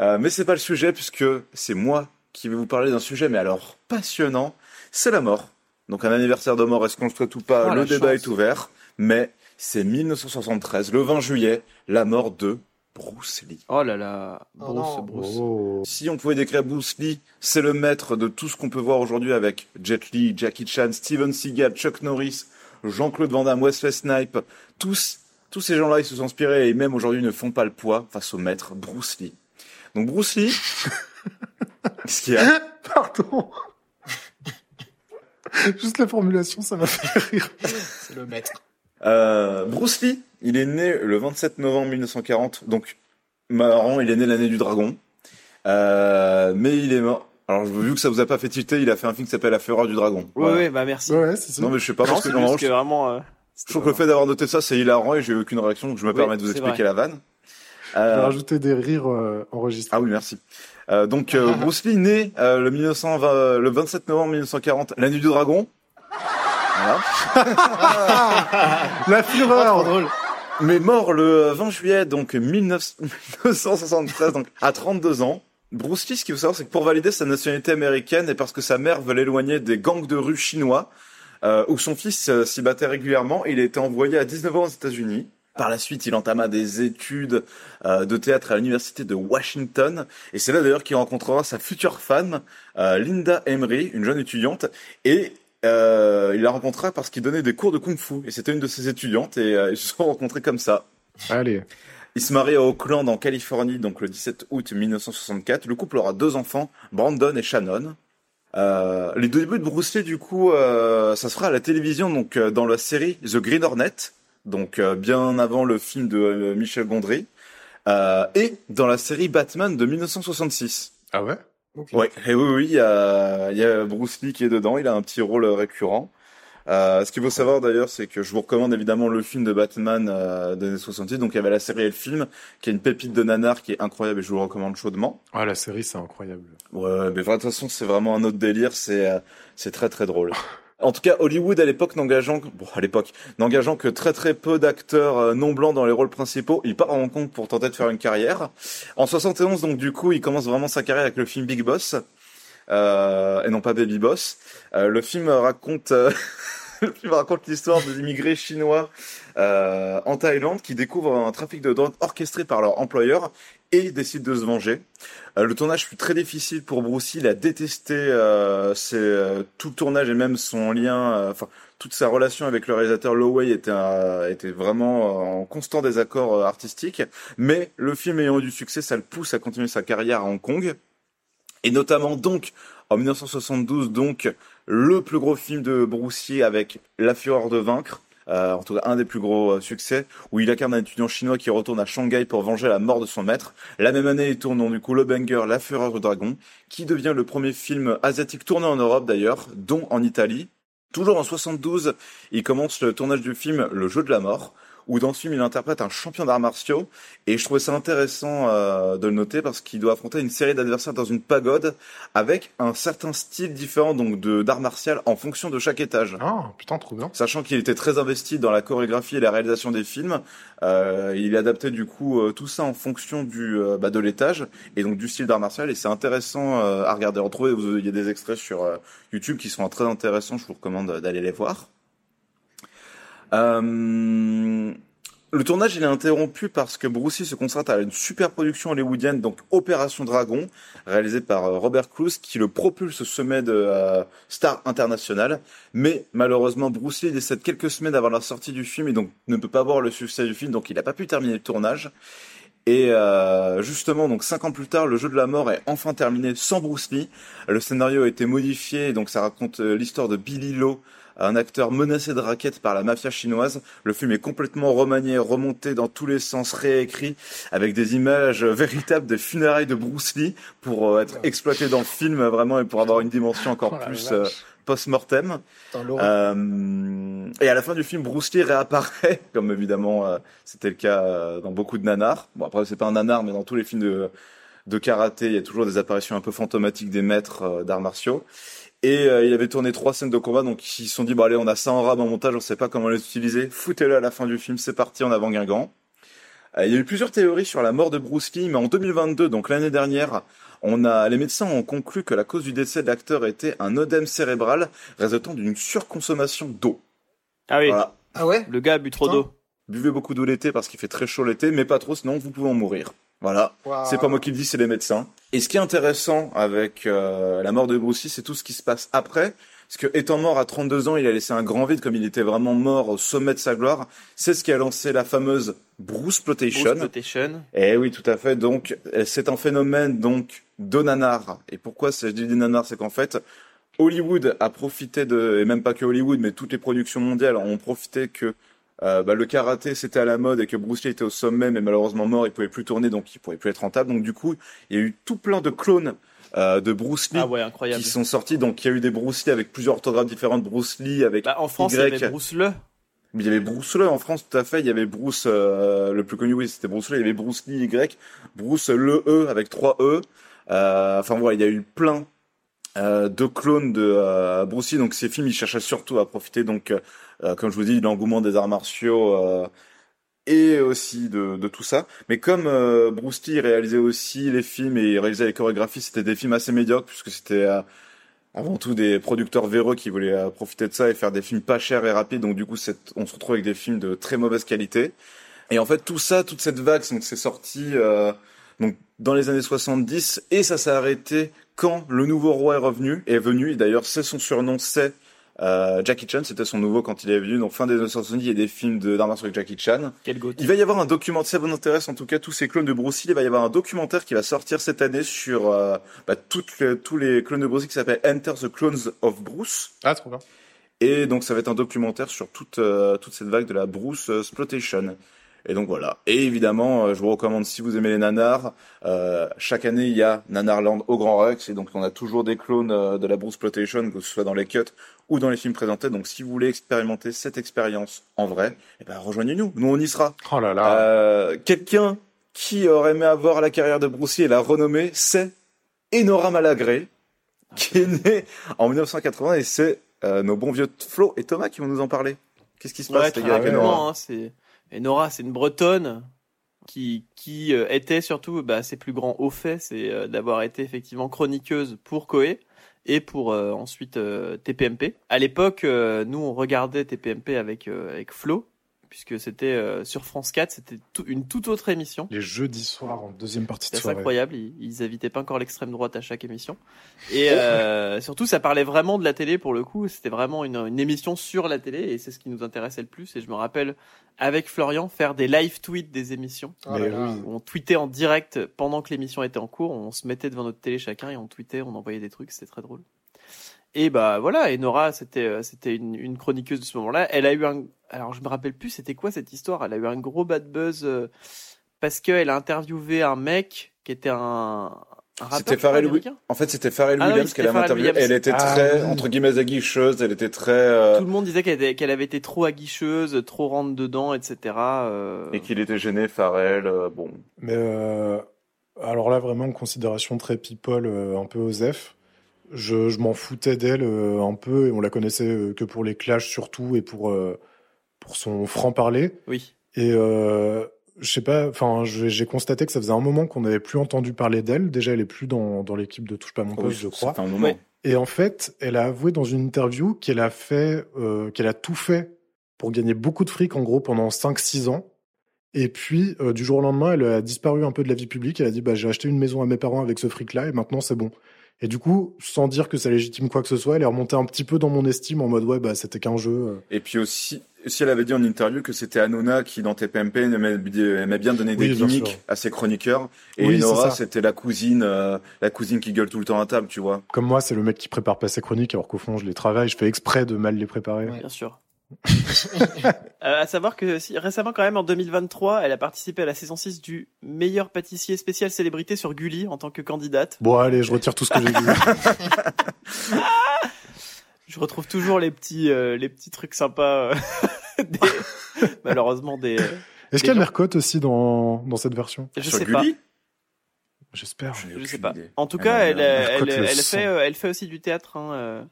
Euh, mais c'est pas le sujet, puisque c'est moi qui vais vous parler d'un sujet, mais alors passionnant, c'est la mort. Donc un anniversaire de mort, est-ce qu'on le souhaite ou pas? Oh, Le débat chance. est ouvert, mais c'est 1973, le 20 juillet, la mort de Bruce Lee. Oh là là, Oh Bruce, non. Bruce. Oh. Si on pouvait décrire Bruce Lee, c'est le maître de tout ce qu'on peut voir aujourd'hui avec Jet Li, Jackie Chan, Steven Seagal, Chuck Norris, Jean-Claude Van Damme, Wesley Snipe. Tous, tous ces gens-là, ils se sont inspirés et même aujourd'hui ne font pas le poids face au maître Bruce Lee. Donc Bruce Lee, <laughs> qu'est-ce qu'il y a Pardon. Juste la formulation, ça m'a fait rire. C'est le maître. Euh, Bruce Lee, il est né le 27 novembre 1940, donc marrant, il est né l'année du dragon. Euh, mais il est mort. Alors, vu que ça vous a pas fait tilter, il a fait un film qui s'appelle La Fureur du Dragon. Ouais, Voilà. ouais, bah merci. Ouais, c'est ça. Non, mais je sais pas, Non, parce que que vraiment. euh, Je trouve que le fait d'avoir noté ça, c'est hilarant et j'ai eu aucune réaction, donc je me Oui, permets de vous expliquer vrai. la vanne. Je vais Euh, rajouter des rires euh, enregistrés. ah oui, merci. Euh, donc euh, <laughs> Bruce Lee né euh, le 1920, le 27 novembre 1940, la nuit du dragon. Voilà. <laughs> La Ah, trop fureur drôle. Mais mort le 20 juillet donc 19... 1973, <laughs> donc à 32 ans. Bruce Lee, ce qu'il faut savoir, c'est que pour valider sa nationalité américaine et parce que sa mère veut l'éloigner des gangs de rue chinois, euh, où son fils euh, s'y battait régulièrement, il a été envoyé à 19 ans aux États-Unis. Par la suite, il entama des études euh, de théâtre à l'université de Washington, et c'est là d'ailleurs qu'il rencontrera sa future femme, euh, Linda Emery, une jeune étudiante, et euh, il la rencontrera parce qu'il donnait des cours de kung-fu, et c'était une de ses étudiantes, et euh, ils se sont rencontrés comme ça. Allez. Il se marie à Oakland en Californie, donc le 17 août 1964. Le couple aura deux enfants, Brandon et Shannon. Euh, les débuts de Bruce Lee, du coup, euh, ça se fera à la télévision, donc euh, dans la série The Green Hornet, donc euh, bien avant le film de Michel Gondry, euh, et dans la série Batman de 1966. Ah ouais? Ouais, et oui, oui, il y a, il y a Bruce Lee qui est dedans, il a un petit rôle euh, récurrent. Euh, ce qu'il faut savoir d'ailleurs, c'est que je vous recommande évidemment le film de Batman euh, des années 70. Donc il y avait la série et le film, qui est une pépite de nanar qui est incroyable et je vous le recommande chaudement. Ah, la série, c'est incroyable. Ouais, mais de toute façon, c'est vraiment un autre délire, c'est euh, c'est très très drôle. <laughs> En tout cas, Hollywood à l'époque n'engageant, bon à l'époque, n'engageant que très très peu d'acteurs euh, non blancs dans les rôles principaux, il part en Hong Kong pour tenter de faire une carrière. En 71, donc du coup, il commence vraiment sa carrière avec le film Big Boss, euh, et non pas Baby Boss. Euh, le film raconte, euh, <laughs> le film raconte l'histoire des immigrés chinois euh, en Thaïlande qui découvrent un trafic de drogue orchestré par leur employeur et décident de se venger. Euh, le tournage fut très difficile pour Bruce. Il a détesté euh, euh, tout le tournage et même son lien, euh, enfin toute sa relation avec le réalisateur Lo Wei était, euh, était vraiment en constant désaccord artistique. Mais le film ayant eu du succès, ça le pousse à continuer sa carrière à Hong Kong. Et notamment donc en 1972, donc le plus gros film de Lee avec La Fureur de vaincre. Euh, en tout cas un des plus gros euh, succès, où il incarne un étudiant chinois qui retourne à Shanghai pour venger la mort de son maître. La même année, il tourne du coup le banger La Fureur du Dragon, qui devient le premier film asiatique tourné en Europe d'ailleurs, dont en Italie. Toujours en 72, il commence le tournage du film Le Jeu de la Mort, où dans ce film il interprète un champion d'arts martiaux, et je trouvais ça intéressant euh, de le noter parce qu'il doit affronter une série d'adversaires dans une pagode avec un certain style différent donc de d'art martial en fonction de chaque étage. Ah, putain, trop bien. Sachant qu'il était très investi dans la chorégraphie et la réalisation des films, euh, il adaptait du coup euh, tout ça en fonction du euh, bah, de l'étage et donc du style d'art martial et c'est intéressant euh, à regarder. Retrouver, vous- il y a des extraits sur YouTube qui sont très intéressants. Je vous recommande d'aller les voir. Euh, le tournage il est interrompu parce que Bruce Lee se concentre à une super production hollywoodienne, donc Opération Dragon, réalisée par euh, Robert Clouse, qui le propulse au sommet de euh, star internationale. Mais malheureusement, Bruce Lee décède quelques semaines avant la sortie du film et donc ne peut pas voir le succès du film, donc il n'a pas pu terminer le tournage. Et euh, justement, donc cinq ans plus tard, le jeu de la mort est enfin terminé sans Bruce Lee. Le scénario a été modifié, donc ça raconte l'histoire de Billy Lowe, un acteur menacé de raquettes par la mafia chinoise. Le film est complètement remanié, remonté dans tous les sens, réécrit, avec des images véritables des funérailles de Bruce Lee pour euh, être exploité dans le film vraiment et pour avoir une dimension encore Oh plus euh, post-mortem. Euh, et à la fin du film, Bruce Lee réapparaît, <laughs> comme évidemment euh, c'était le cas euh, dans beaucoup de nanars. Bon après c'est pas un nanar, mais dans tous les films de, de karaté, il y a toujours des apparitions un peu fantomatiques des maîtres d'arts martiaux. Et euh, il avait tourné trois scènes de combat, donc ils se sont dit bon allez on a ça en rab en montage, on sait pas comment les utiliser, foutez-le à la fin du film, c'est parti en avant Guingamp. Euh, il y a eu plusieurs théories sur la mort de Bruce Lee, mais en 2022, donc l'année dernière, on a, les médecins ont conclu que la cause du décès de l'acteur était un œdème cérébral résultant d'une surconsommation d'eau. Ah oui, Voilà. Ah ouais? Le gars a bu trop d'eau. Buvez beaucoup d'eau l'été parce qu'il fait très chaud l'été, mais pas trop, sinon vous pouvez en mourir. Voilà. C'est pas moi qui le dis, c'est les médecins. Et ce qui est intéressant avec euh, la mort de Bruce Lee, c'est tout ce qui se passe après. Parce que étant mort à 32 ans, il a laissé un grand vide, comme il était vraiment mort au sommet de sa gloire. C'est ce qui a lancé la fameuse Bruce Plotation. Bruce Plotation. Eh oui, tout à fait. Donc, euh, c'est un phénomène donc de nanar. Et pourquoi c'est- je dis des nanars, c'est qu'en fait, Hollywood a profité de, et même pas que Hollywood, mais toutes les productions mondiales ont profité que euh, bah, le karaté c'était à la mode et que Bruce Lee était au sommet, mais malheureusement mort, il pouvait plus tourner, donc il pouvait plus être rentable. Donc du coup, il y a eu tout plein de clones euh, de Bruce Lee Ah ouais, incroyable. qui sont sortis. Donc il y a eu des Bruce Lee avec plusieurs orthographes différentes, Bruce Lee avec Bah, en France, Y. il y avait Bruce Le. mais il y avait Bruce Lee en France, tout à fait. Il y avait Bruce, euh, le plus connu, oui, c'était Bruce Lee. Il y avait Bruce Lee Y, Bruce Le E avec trois E. Euh, enfin voilà, il y a eu plein euh, de clones de euh, Bruce Lee. Donc ces films, ils cherchaient surtout à profiter, donc, euh, comme je vous dis, de l'engouement des arts martiaux euh, et aussi de, de tout ça. Mais comme euh, Bruce Lee réalisait aussi les films et réalisait les chorégraphies, c'était des films assez médiocres puisque c'était euh, avant tout des producteurs véreux qui voulaient euh, profiter de ça et faire des films pas chers et rapides. Donc du coup, on se retrouve avec des films de très mauvaise qualité. Et en fait, tout ça, toute cette vague, donc c'est sorti euh, donc dans les années 70 et ça s'est arrêté quand le nouveau roi est revenu est venu. Et d'ailleurs, c'est son surnom, c'est euh, Jackie Chan. C'était son nouveau quand il est venu. Donc fin des années 70, il y a des films de d'arts martiaux avec Jackie Chan. Quel goût. Il va y avoir un documentaire, ça vous intéresse en tout cas tous ces clones de Bruce Lee, il va y avoir un documentaire qui va sortir cette année sur euh, bah, toutes les- tous les clones de Bruce Lee qui s'appelle Enter the Clones of Bruce. Ah, trop bien. Et donc ça va être un documentaire sur toute, euh, toute cette vague de la Bruce euh, Exploitation. Et donc voilà. Et évidemment, euh, je vous recommande si vous aimez les nanars, euh, chaque année il y a Nanarland au Grand Rex et donc on a toujours des clones euh, de la Bruce Plotation, que ce soit dans les cuts ou dans les films présentés. Donc si vous voulez expérimenter cette expérience en vrai, eh ben rejoignez-nous. Nous on y sera. Oh là là. Euh, Quelqu'un qui aurait aimé avoir la carrière de Bruce et la renommée, c'est Enora Malagré, qui est né en 1980 et c'est euh, nos bons vieux Flo et Thomas qui vont nous en parler. Qu'est-ce qui se passe les gars avec Enora hein, et Nora, c'est une Bretonne qui qui euh, était surtout bah, ses plus grands hauts faits, c'est euh, d'avoir été effectivement chroniqueuse pour Koei et pour euh, ensuite euh, TPMP. À l'époque, euh, nous on regardait TPMP avec euh, avec Flo puisque c'était euh, sur France 4, c'était tout- une toute autre émission. Les jeudis soirs en deuxième partie de C'est soirée. incroyable, ils, ils invitaient pas encore l'extrême droite à chaque émission. Et euh, <laughs> surtout, ça parlait vraiment de la télé pour le coup. C'était vraiment une, une émission sur la télé et c'est ce qui nous intéressait le plus. Et je me rappelle, avec Florian, faire des live tweets des émissions. Là là. Où on tweetait en direct pendant que l'émission était en cours. On se mettait devant notre télé chacun et on tweetait, on envoyait des trucs. C'était très drôle. Et bah voilà, et Nora, c'était euh, c'était une, une chroniqueuse de ce moment-là. Elle a eu un, alors je me rappelle plus, c'était quoi cette histoire Elle a eu un gros bad buzz euh, parce qu'elle a interviewé un mec qui était un, C'était Pharrell américain. En fait, c'était Pharrell Ah oui, Williams c'était qu'elle avait interviewé. Elle était Ah très, oui. entre guillemets, aguicheuse. Elle était très, euh, Tout le monde disait qu'elle avait été trop aguicheuse, trop rentre dedans, etc. euh. et qu'il était gêné, Pharrell. euh, bon. Mais euh, alors là, vraiment, en considération très people, euh, un peu Osef, je, je m'en foutais d'elle euh, un peu et on la connaissait euh, que pour les clashs surtout et pour, euh, pour son franc-parler. Oui. Et euh, je sais pas, enfin, j'ai constaté que ça faisait un moment qu'on n'avait plus entendu parler d'elle. Déjà, elle est plus dans, dans l'équipe de Touche pas mon Oui, poste, je crois. un moment. Et en fait, elle a avoué dans une interview qu'elle a fait, euh, qu'elle a tout fait pour gagner beaucoup de fric, en gros, pendant 5-6 ans. Et puis, euh, du jour au lendemain, elle a disparu un peu de la vie publique. Elle a dit, bah, j'ai acheté une maison à mes parents avec ce fric-là et maintenant c'est bon. Et du coup, sans dire que ça légitime quoi que ce soit, elle est remontée un petit peu dans mon estime en mode, ouais, bah, c'était qu'un jeu. euh. Et puis aussi, si elle avait dit en interview que c'était Hanouna qui, dans TPMP, aimait, bien donner des Oui, bien à ses chroniqueurs. Et Oui, Nora, c'était la cousine, euh, la cousine qui gueule tout le temps à table, tu vois. Comme moi, c'est le mec qui prépare pas ses chroniques alors qu'au fond, je les travaille. Je fais exprès de mal les préparer. Ouais. Bien sûr. Euh, à savoir que si, récemment, quand même, en 2023, elle a participé à la saison 6 du meilleur pâtissier spécial célébrité sur Gulli en tant que candidate. Bon, allez, je retire tout ce que j'ai dit. <laughs> Je retrouve toujours les petits, euh, les petits trucs sympas. euh, <laughs> des- malheureusement, des. euh, Est-ce qu'il y a Mercotte aussi dans, dans cette version? Je Sur sais pas. Gulli? J'espère. n'ai Je sais pas. idée. En tout cas, a- elle, fait, euh, elle fait aussi du théâtre. Hein, euh,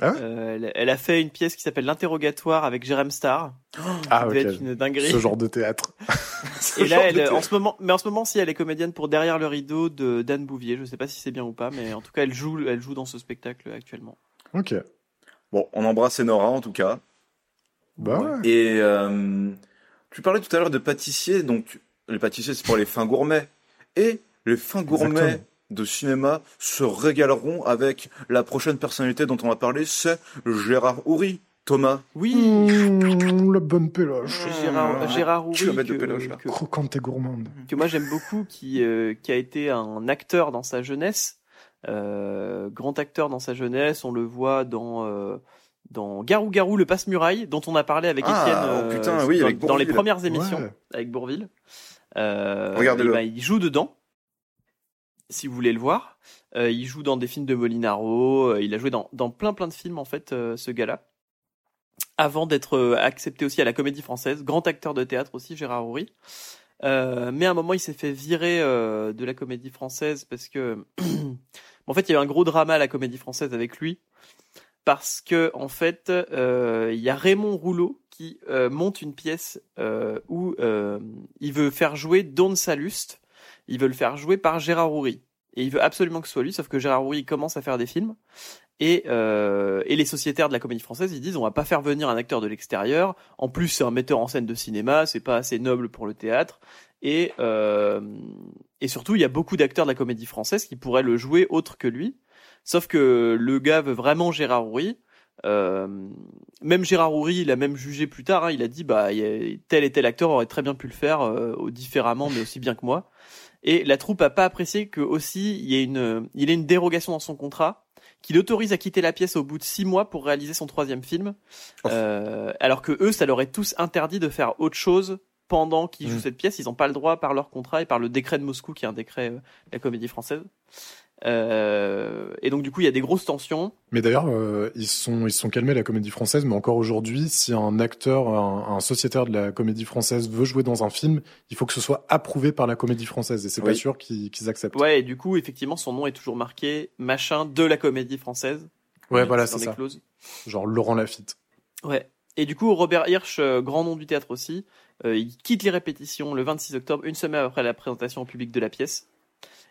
Ah ouais euh, elle, elle a fait une pièce qui s'appelle L'interrogatoire avec Jérém Star. Ah, Ça ok. devait être une dinguerie. Ce genre de théâtre. <laughs> Ce Et là, elle, en ce moment, mais en ce moment, si elle est comédienne pour Derrière le rideau de Dan Bouvier. Je sais pas si c'est bien ou pas, mais en tout cas, elle joue, elle joue dans ce spectacle actuellement. Ok. Bon, on embrasse Nora, en tout cas. Bah ouais. Et euh, tu parlais tout à l'heure de pâtissier, donc les pâtissiers c'est pour les fins gourmets. Et les fins gourmets Exactement. De cinéma se régaleront avec la prochaine personnalité dont on va parler, c'est Gérard Houry. Thomas. Oui, Mmh, la bonne péloche. Gérard, Gérard Houry, Kilomètre de que- péloche, là. que- Croquante et gourmande. que moi j'aime beaucoup, qui, euh, qui a été un acteur dans sa jeunesse, euh, grand acteur dans sa jeunesse. On le voit dans euh, dans Garou Garou le passe-muraille, dont on a parlé avec Ah, Étienne oh putain, oui, dans, avec dans les premières émissions Ouais. avec Bourville. Euh, Regardez-le. ben, il joue dedans. Si vous voulez le voir, Euh, il joue dans des films de Molinaro. euh, il a joué dans, plein plein de films en fait, euh, ce gars-là. Avant d'être accepté aussi à la Comédie Française, grand acteur de théâtre aussi, Gérard Houry. Mais à un moment, il s'est fait virer de la Comédie Française parce que, <clears throat> en fait, il y a eu un gros drama à la Comédie Française avec lui parce que en fait, il y a Raymond Rouleau qui monte une pièce où il veut faire jouer Don Salust. Il veut le faire jouer par Gérard Houry. Et il veut absolument que ce soit lui, sauf que Gérard Houry commence à faire des films. Et, euh, et les sociétaires de la comédie française, ils disent on va pas faire venir un acteur de l'extérieur. En plus, c'est un metteur en scène de cinéma, c'est pas assez noble pour le théâtre. Et, euh, et surtout, il y a beaucoup d'acteurs de la comédie française qui pourraient le jouer autre que lui. Sauf que le gars veut vraiment Gérard Houry. Euh, même Gérard Houry, il a même jugé plus tard. hein, il a dit bah a- tel et tel acteur aurait très bien pu le faire euh, différemment, mais aussi bien que moi. Et la troupe a pas apprécié que aussi il y ait une, il ait une dérogation dans son contrat qui l'autorise à quitter la pièce au bout de six mois pour réaliser son troisième film, Oh. Euh, alors que eux, ça leur est tous interdit de faire autre chose pendant qu'ils jouent Mm. cette pièce, ils n'ont pas le droit par leur contrat et par le décret de Moscou, qui est un décret euh, de la comédie française. Euh, et donc du coup, il y a des grosses tensions. Mais d'ailleurs, euh, ils sont ils sont calmés la comédie française, mais encore aujourd'hui, si un acteur, un, un sociétaire de la comédie française veut jouer dans un film, il faut que ce soit approuvé par la comédie française, et c'est pas Oui. sûr qu'ils qu'ils acceptent. Ouais, et du coup, effectivement, son nom est toujours marqué machin de la comédie française. Ouais, voilà, c'est ça. clauses. Genre Laurent Lafitte. Ouais. Et du coup, Robert Hirsch, euh, grand nom du théâtre aussi, euh, il quitte les répétitions le 26 octobre, une semaine après la présentation au public de la pièce.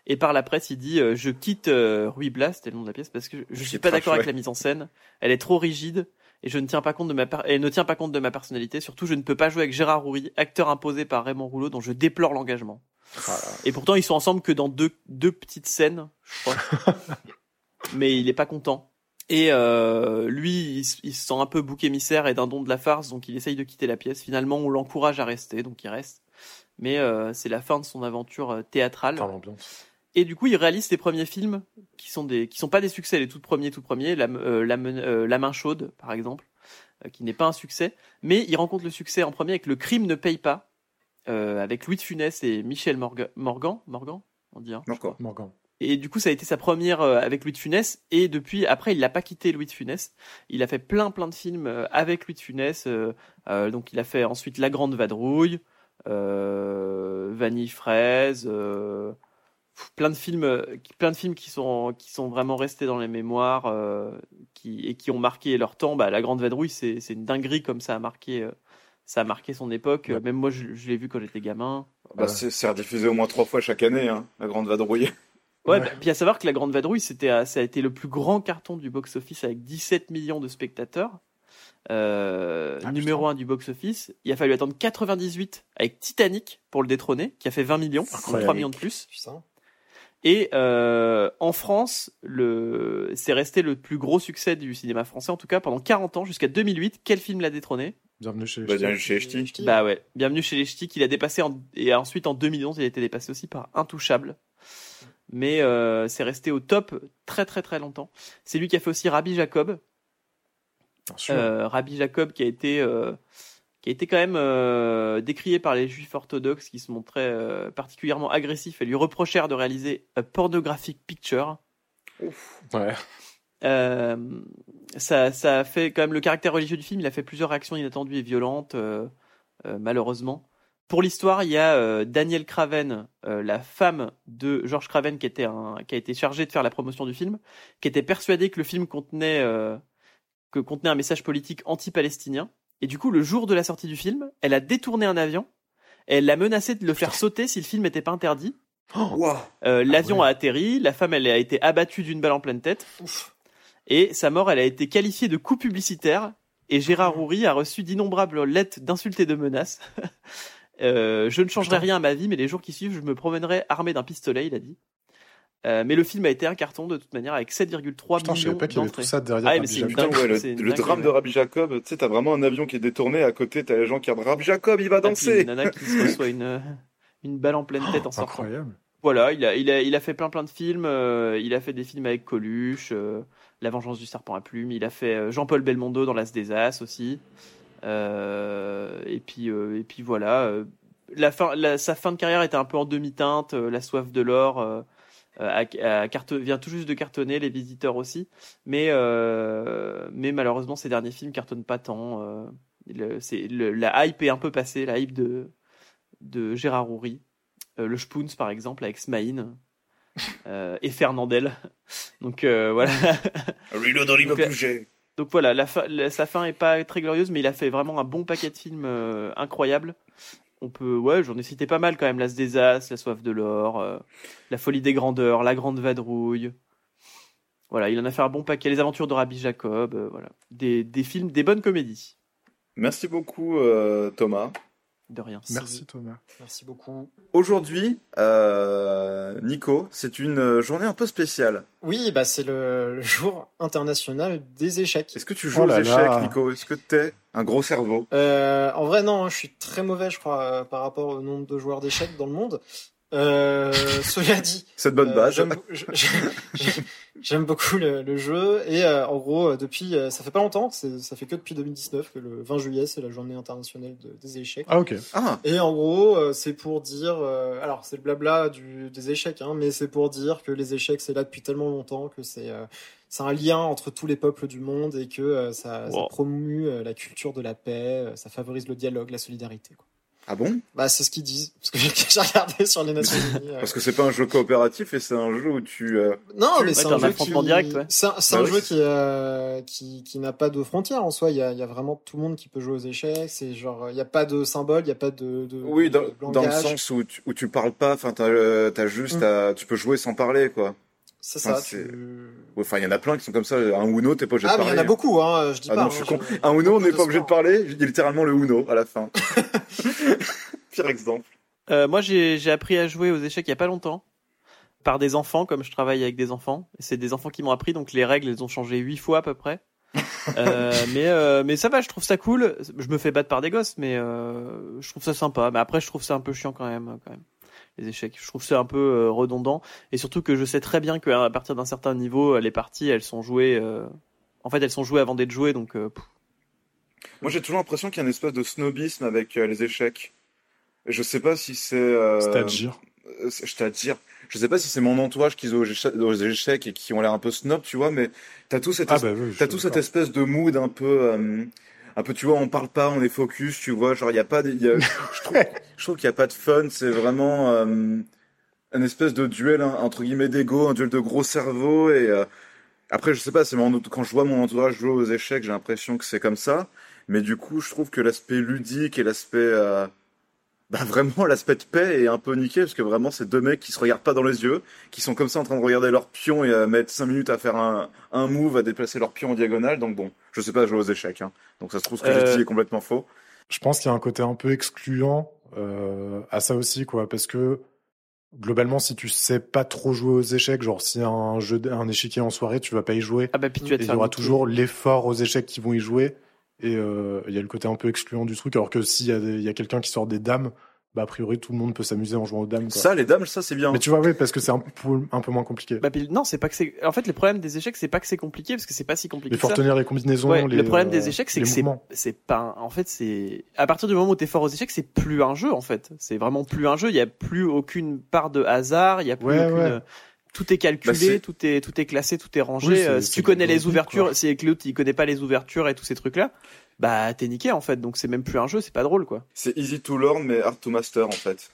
Et par la presse, il dit euh, Je quitte euh, Ruy Blas, c'était le nom de la pièce, parce que je, je suis pas d'accord avec la mise en scène. Elle est trop rigide et je ne tiens pas compte de ma elle ne tient pas compte de ma personnalité. Surtout, je ne peux pas jouer avec Gérard Roury, acteur imposé par Raymond Rouleau, dont je déplore l'engagement. Et pourtant, ils sont ensemble que dans deux, deux petites scènes, je crois. <laughs> Mais il est pas content. Et euh, lui, il, se- il se sent un peu bouc émissaire et d'un don de la farce, donc il essaye de quitter la pièce. Finalement, on l'encourage à rester, donc il reste. Mais euh, c'est la fin de son aventure euh, théâtrale. L'ambiance. Et du coup, il réalise ses premiers films qui sont des, qui sont pas des succès, les tout premiers, tout premiers, la, euh, la, euh, la main chaude, par exemple, euh, qui n'est pas un succès, mais il rencontre le succès en premier avec Le Crime ne paye pas, euh, avec Louis de Funès et Michel Morgan, Morgan, Morgan, on dit. Hein, crois. Morgan. Et du coup, ça a été sa première euh, avec Louis de Funès. Et depuis, après, il n'a pas quitté Louis de Funès. Il a fait plein, plein de films euh, avec Louis de Funès. donc, il a fait ensuite La Grande Vadrouille, euh, Vanille Fraise, euh, plein de films, euh, qui- plein de films qui sont qui sont vraiment restés dans les mémoires, euh, qui et qui ont marqué leur temps. Bah, La Grande Vadrouille, c'est c'est une dinguerie comme ça a marqué. euh, ça a marqué son époque. Ouais. Même moi, je, je l'ai vu quand j'étais gamin. Bah, c'est c'est rediffusé au moins trois fois chaque année, hein, la grande vadrouille. Ouais, Ouais. bah, puis à savoir que La Grande Vadrouille, c'était, ça a été le plus grand carton du box-office avec 17 millions de spectateurs. Euh, Ah, numéro 1 du box-office. Il a fallu attendre 98 avec Titanic pour le détrôner, qui a fait 20 millions, donc Incroyable. 3 millions de plus. Putain. Et euh, en France, le, c'est resté le plus gros succès du cinéma français, en tout cas pendant 40 ans, jusqu'à 2008. Quel film l'a détrôné? Bienvenue chez les Bah, Ch'tis. bien chez Ch'ti. Bah ouais, bienvenue chez les Ch'tis, qu'il a dépassé en, et ensuite en 2011, il a été dépassé aussi par Intouchable. Mais euh, c'est resté au top très très très longtemps. C'est lui qui a fait aussi Rabbi Jacob. Bien sûr. Euh, Rabbi Jacob qui a été euh, qui a été quand même euh, décrié par les juifs orthodoxes qui se montraient euh, particulièrement agressifs et lui reprochèrent de réaliser a pornographic picture. Ouais. Euh, ça, ça a fait quand même le caractère religieux du film. Il a fait plusieurs réactions inattendues et violentes, euh, euh, malheureusement. Pour l'histoire, il y a euh, Daniel Craven, euh, la femme de George Craven, qui était un, qui a été chargée de faire la promotion du film, qui était persuadée que le film contenait, euh, que contenait un message politique anti-palestinien. Et du coup, le jour de la sortie du film, elle a détourné un avion. Et elle l'a menacé de le faire sauter si le film n'était pas interdit. Ouah. Euh, L'avion ouais. a atterri, la femme elle a été abattue d'une balle en pleine tête. Ouf. Et sa mort, elle a été qualifiée de coup publicitaire. Et Gérard Houry a reçu d'innombrables lettres d'insultes et de menaces. <laughs> Euh, je ne changerai rien à ma vie, mais les jours qui suivent, je me promènerai armé d'un pistolet, il a dit. Euh, mais le film a été un carton de toute manière avec 7,3 Putain, je savais millions pas qu'il y avait tout ça derrière. Ah, mais Rabbi c'est une Jacob. Putain, ouais, le, drame de. Rabbi Jacob, tu sais, t'as vraiment un avion qui est détourné, à côté, t'as les gens qui regardent Rabbi Jacob, il va puis danser. Une nana qui se reçoit une, une balle en pleine tête en sortant. Incroyable. Voilà, il a, il a, il a fait plein plein de films. euh, il a fait des films avec Coluche, euh, La Vengeance du Serpent à Plumes. Il a fait euh, Jean-Paul Belmondo dans L'As des As aussi. Euh, et puis euh, et puis voilà. euh, la fin, la- sa fin de carrière était un peu en demi-teinte. euh, la soif de l'or euh, euh, a- a carte- vient tout juste de cartonner. Les visiteurs aussi. Mais euh, mais malheureusement, ces derniers films cartonnent pas tant. euh, le- la hype est un peu passée. La hype de de Gérard Houry. Euh, le Spoons par exemple avec Smaïn <laughs> euh, et Fernandel. Donc euh, voilà. On Donc, euh. Donc voilà, la sa fin est pas très glorieuse, mais il a fait vraiment un bon paquet de films euh, incroyables. On peut, ouais, j'en ai cité pas mal quand même. L'As des As, La Soif de l'Or, euh, La Folie des Grandeurs, La Grande Vadrouille. Voilà, il en a fait un bon paquet. Les Aventures de Rabbi Jacob, euh, voilà, des, des films, des bonnes comédies. Merci beaucoup, euh, Thomas. De rien. Merci Thomas. Merci beaucoup. Aujourd'hui, euh, Nico, c'est une journée un peu spéciale. Oui, bah c'est le, le jour international des échecs. Est-ce que tu joues Oh aux échecs, là. Nico? Est-ce que t'es un gros cerveau? Euh, en vrai, non, je suis très mauvais, je crois, euh, par rapport au nombre de joueurs d'échecs dans le monde. Euh, cela dit, <laughs> Cette bonne euh, base. <laughs> j'aime- beaucoup le, le jeu et euh, en gros euh, depuis euh, ça fait pas longtemps, ça fait que depuis 2019 que le 20 juillet c'est la journée internationale de- des échecs. Ah ok. Ah, Et en gros, euh, c'est pour dire, euh, alors c'est le blabla du, des échecs, hein, mais c'est pour dire que les échecs c'est là depuis tellement longtemps que c'est euh, c'est un lien entre tous les peuples du monde et que euh, ça, ça Wow. promue euh, la culture de la paix, euh, ça favorise le dialogue, la solidarité. Quoi. Ah bon? Bah c'est ce qu'ils disent, parce que <laughs> j'ai regardé sur les Nations <laughs> Unies. euh. Parce que c'est pas un jeu coopératif et c'est un jeu où tu. euh, Non, mais c'est un jeu qui... direct, ouais. C'est un, Bah jeu qui, euh, qui, qui n'a pas de frontières en soi. Il y a, y a vraiment tout le monde qui peut jouer aux échecs. C'est genre, il n'y a pas de symbole, il n'y a pas de, de Oui, dans, de dans le sens où tu, où tu parles pas, enfin, t'as, euh, t'as juste, Mm. à- tu peux jouer sans parler, quoi. C'est Enfin, ça. c'est- tu- Enfin, il y en a plein qui sont comme ça. Un Uno, t'es pas obligé Ah, de mais il parler. y en a beaucoup, hein. Je dis Ah pas. non, hein, je suis con. Un Uno, on n'est pas obligé de parler. Je dis littéralement le Uno à la fin. <laughs> Pire exemple. Euh, moi, j'ai j'ai appris à jouer aux échecs il y a pas longtemps par des enfants, comme je travaille avec des enfants. C'est des enfants qui m'ont appris, donc les règles, elles ont changé huit fois à peu près. <laughs> Euh, mais euh, mais ça va, je trouve ça cool. Je me fais battre par des gosses, mais euh, je trouve ça sympa. Mais après, je trouve ça un peu chiant quand même, quand même. Les échecs, je trouve ça un peu euh, redondant, et surtout que je sais très bien qu'à partir d'un certain niveau, euh, les parties, elles sont jouées. euh, En fait, elles sont jouées avant d'être jouées, donc euh, Moi, j'ai toujours l'impression qu'il y a une espèce de snobisme avec euh, les échecs. Je sais pas si c'est. Euh... C'est-à-dire. euh, c'est- Je sais pas si c'est mon entourage qui joue aux éche- aux échecs et qui ont l'air un peu snob, tu vois, mais t'as tout cette Ah bah oui. suis tout cette espèce de mood un peu, euh, un peu, tu vois, on parle pas, on est focus, tu vois, genre il y a pas, de, y a- je trouve, je trouve qu'il y a pas de fun, c'est vraiment euh, un espèce de duel hein, entre guillemets d'ego, un duel de gros cerveau et euh, après je sais pas, c'est mon, quand je vois mon entourage jouer aux échecs, j'ai l'impression que c'est comme ça, mais du coup je trouve que l'aspect ludique et l'aspect, euh, bah vraiment l'aspect de paix est un peu niqué parce que vraiment c'est deux mecs qui se regardent pas dans les yeux, qui sont comme ça en train de regarder leur pion et à mettre 5 minutes à faire un, un move, à déplacer leur pion en diagonale. Donc bon, je sais pas jouer aux échecs. Hein. Donc ça se trouve ce que Euh, j'ai dit est complètement faux. Je pense qu'il y a un côté un peu excluant euh, à ça aussi, quoi, parce que globalement, si tu sais pas trop jouer aux échecs, genre si un jeu, un échiquier en soirée, tu vas pas y jouer. ah bah puis tu vas Et te il y faire aura toujours l'effort aux échecs qui vont y jouer. Et euh, il y a le côté un peu excluant du truc, alors que s'il y a, des- il y a quelqu'un qui sort des dames, bah a priori tout le monde peut s'amuser en jouant aux dames. Quoi. Ça, les dames, ça c'est bien. Mais tu vois, oui, parce que c'est un peu, un peu moins compliqué. Bah, puis, non, c'est pas que c'est. En fait, le problème des échecs, c'est pas que c'est compliqué, parce que c'est pas si compliqué Il faut retenir les combinaisons. Ouais, les, le problème euh, des échecs, c'est les que c'est mouvements. c'est pas. En fait, c'est à partir du moment où t'es fort aux échecs, c'est plus un jeu en fait. C'est vraiment plus un jeu. Il y a plus aucune part de hasard. Il y a plus Ouais, aucune. ouais. Tout est calculé, Bah, tout est tout est classé, tout est rangé. Oui, Euh, si tu connais les ouvertures, quoi. si l'autre il connaît pas les ouvertures et tous ces trucs là, bah t'es niqué en fait. Donc c'est même plus un jeu, c'est pas drôle quoi. C'est easy to learn, mais hard to master en fait.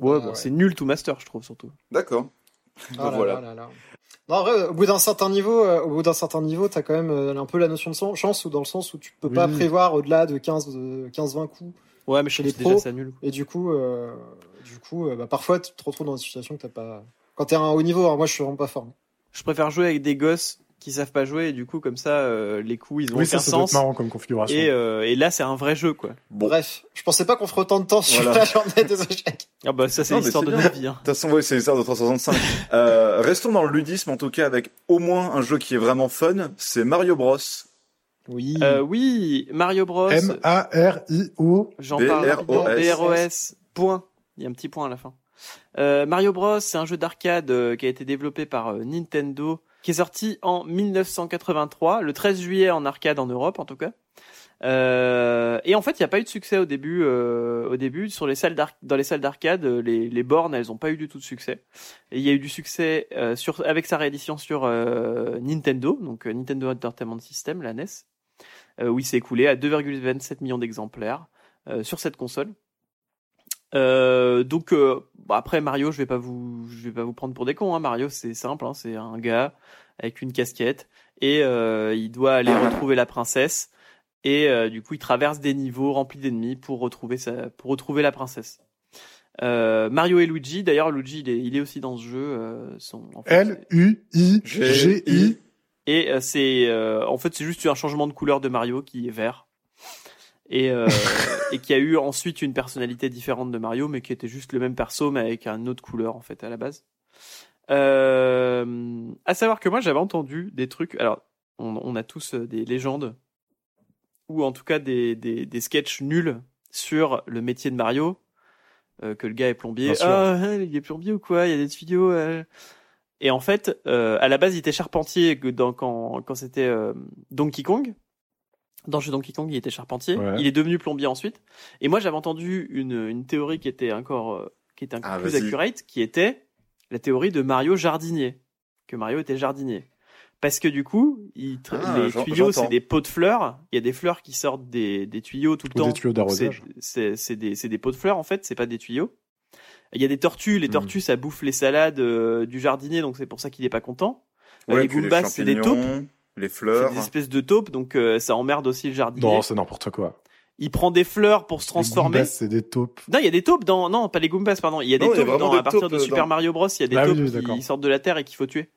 Ouais, Ah, bon, ouais. c'est nul to master, je trouve surtout. D'accord. Ah là voilà. là là là. Non, en vrai, au bout d'un certain niveau, euh, au bout d'un certain niveau, t'as quand même euh, un peu la notion de chance ou dans le sens où tu peux pas prévoir au-delà de 15, euh, 15-20 coups. Ouais, mais je Chez les déjà pros, ça nul. Et du coup, euh, du coup, euh, bah, parfois tu te retrouves dans des situations que t'as pas. Quand t'es à un haut niveau, alors moi je suis vraiment pas fort. Je préfère jouer avec des gosses qui savent pas jouer et du coup comme ça euh, les coups ils ont Oui, aucun ça, sens. marrant comme configuration. Et, euh, et là, c'est un vrai jeu, quoi. Bon. De Bref, je pensais pas qu'on ferait autant de temps sur Voilà. la journée des échecs. Ah bah ça, c'est l'histoire c'est de bien. notre vie. Hein. toute façon, oui, c'est l'histoire de 365. <laughs> euh, restons dans le ludisme en tout cas avec au moins un jeu qui est vraiment fun. C'est Mario Bros. Oui. Euh, oui, Mario Bros. M-A-R-I-O. J'en parle rapidement. B-R-O-S. B-R-O-S. Point. Il y a un petit point à la fin. Euh, Mario Bros, c'est un jeu d'arcade euh, qui a été développé par euh, Nintendo, qui est sorti en 1983, le 13 juillet en arcade en Europe en tout cas. Et en fait, il n'y a pas eu de succès au début. au début, sur les salles dans les salles d'arcade, les, bornes, elles n'ont pas eu du tout de succès. Il y a eu du succès avec sa réédition sur Nintendo, donc Nintendo Entertainment System, la NES, où il s'est écoulé à 2,27 millions d'exemplaires sur cette console. Euh, donc euh, bon, après Mario, je vais pas vous, je vais pas vous prendre pour des cons. Hein. Mario, c'est simple, hein. c'est un gars avec une casquette et euh, il doit aller retrouver la princesse et euh, du coup il traverse des niveaux remplis d'ennemis pour retrouver sa, pour retrouver la princesse. Euh, Mario et Luigi, d'ailleurs Luigi il est, il est aussi dans ce jeu. Euh, son, en fait, L-U-I-G-I. et euh, c'est euh, en fait c'est juste un changement de couleur de Mario qui est vert et euh, <laughs> et qui a eu ensuite une personnalité différente de Mario mais qui était juste le même perso mais avec une autre couleur en fait à la base. Euh, à savoir que moi j'avais entendu des trucs alors on, on a tous euh, des légendes ou en tout cas des des, des sketchs nuls sur le métier de Mario. euh, que le gars est plombier. Ah, hein, il est plombier ou quoi? Il y a des tuyaux. euh. Et en fait, à la base, il était charpentier dans, quand, quand c'était Donkey Kong. Dans le jeu Donkey Kong, il était charpentier. Ouais. Il est devenu plombier ensuite. Et moi, j'avais entendu une, une théorie qui était encore euh, qui était un Ah, peu plus accurate, qui était la théorie de Mario jardinier, que Mario était jardinier. Parce que du coup, il Ah, les tuyaux, c'est des pots de fleurs. Il y a des fleurs qui sortent des, des tuyaux tout le Ou temps. des tuyaux d'arrosage. C'est- des, c'est des pots de fleurs en fait, c'est pas des tuyaux. Il y a des tortues, les Hmm. tortues ça bouffe les salades euh, du jardinier, donc c'est pour ça qu'il est pas content. Euh, les Goombas, c'est des taupes, Les c'est fleurs. des espèces de taupes, donc euh, ça emmerde aussi le jardinier. Non, c'est n'importe quoi. il prend des fleurs pour se Les transformer. Goombas, c'est des taupes. Non, il y a des taupes dans non, pas les Goombas, pardon. Il y a des Non, a taupes dans, des à partir de euh, Super dans- Mario Bros. Il y a des Ah oui, taupes oui, qui sortent de la terre et qu'il faut tuer.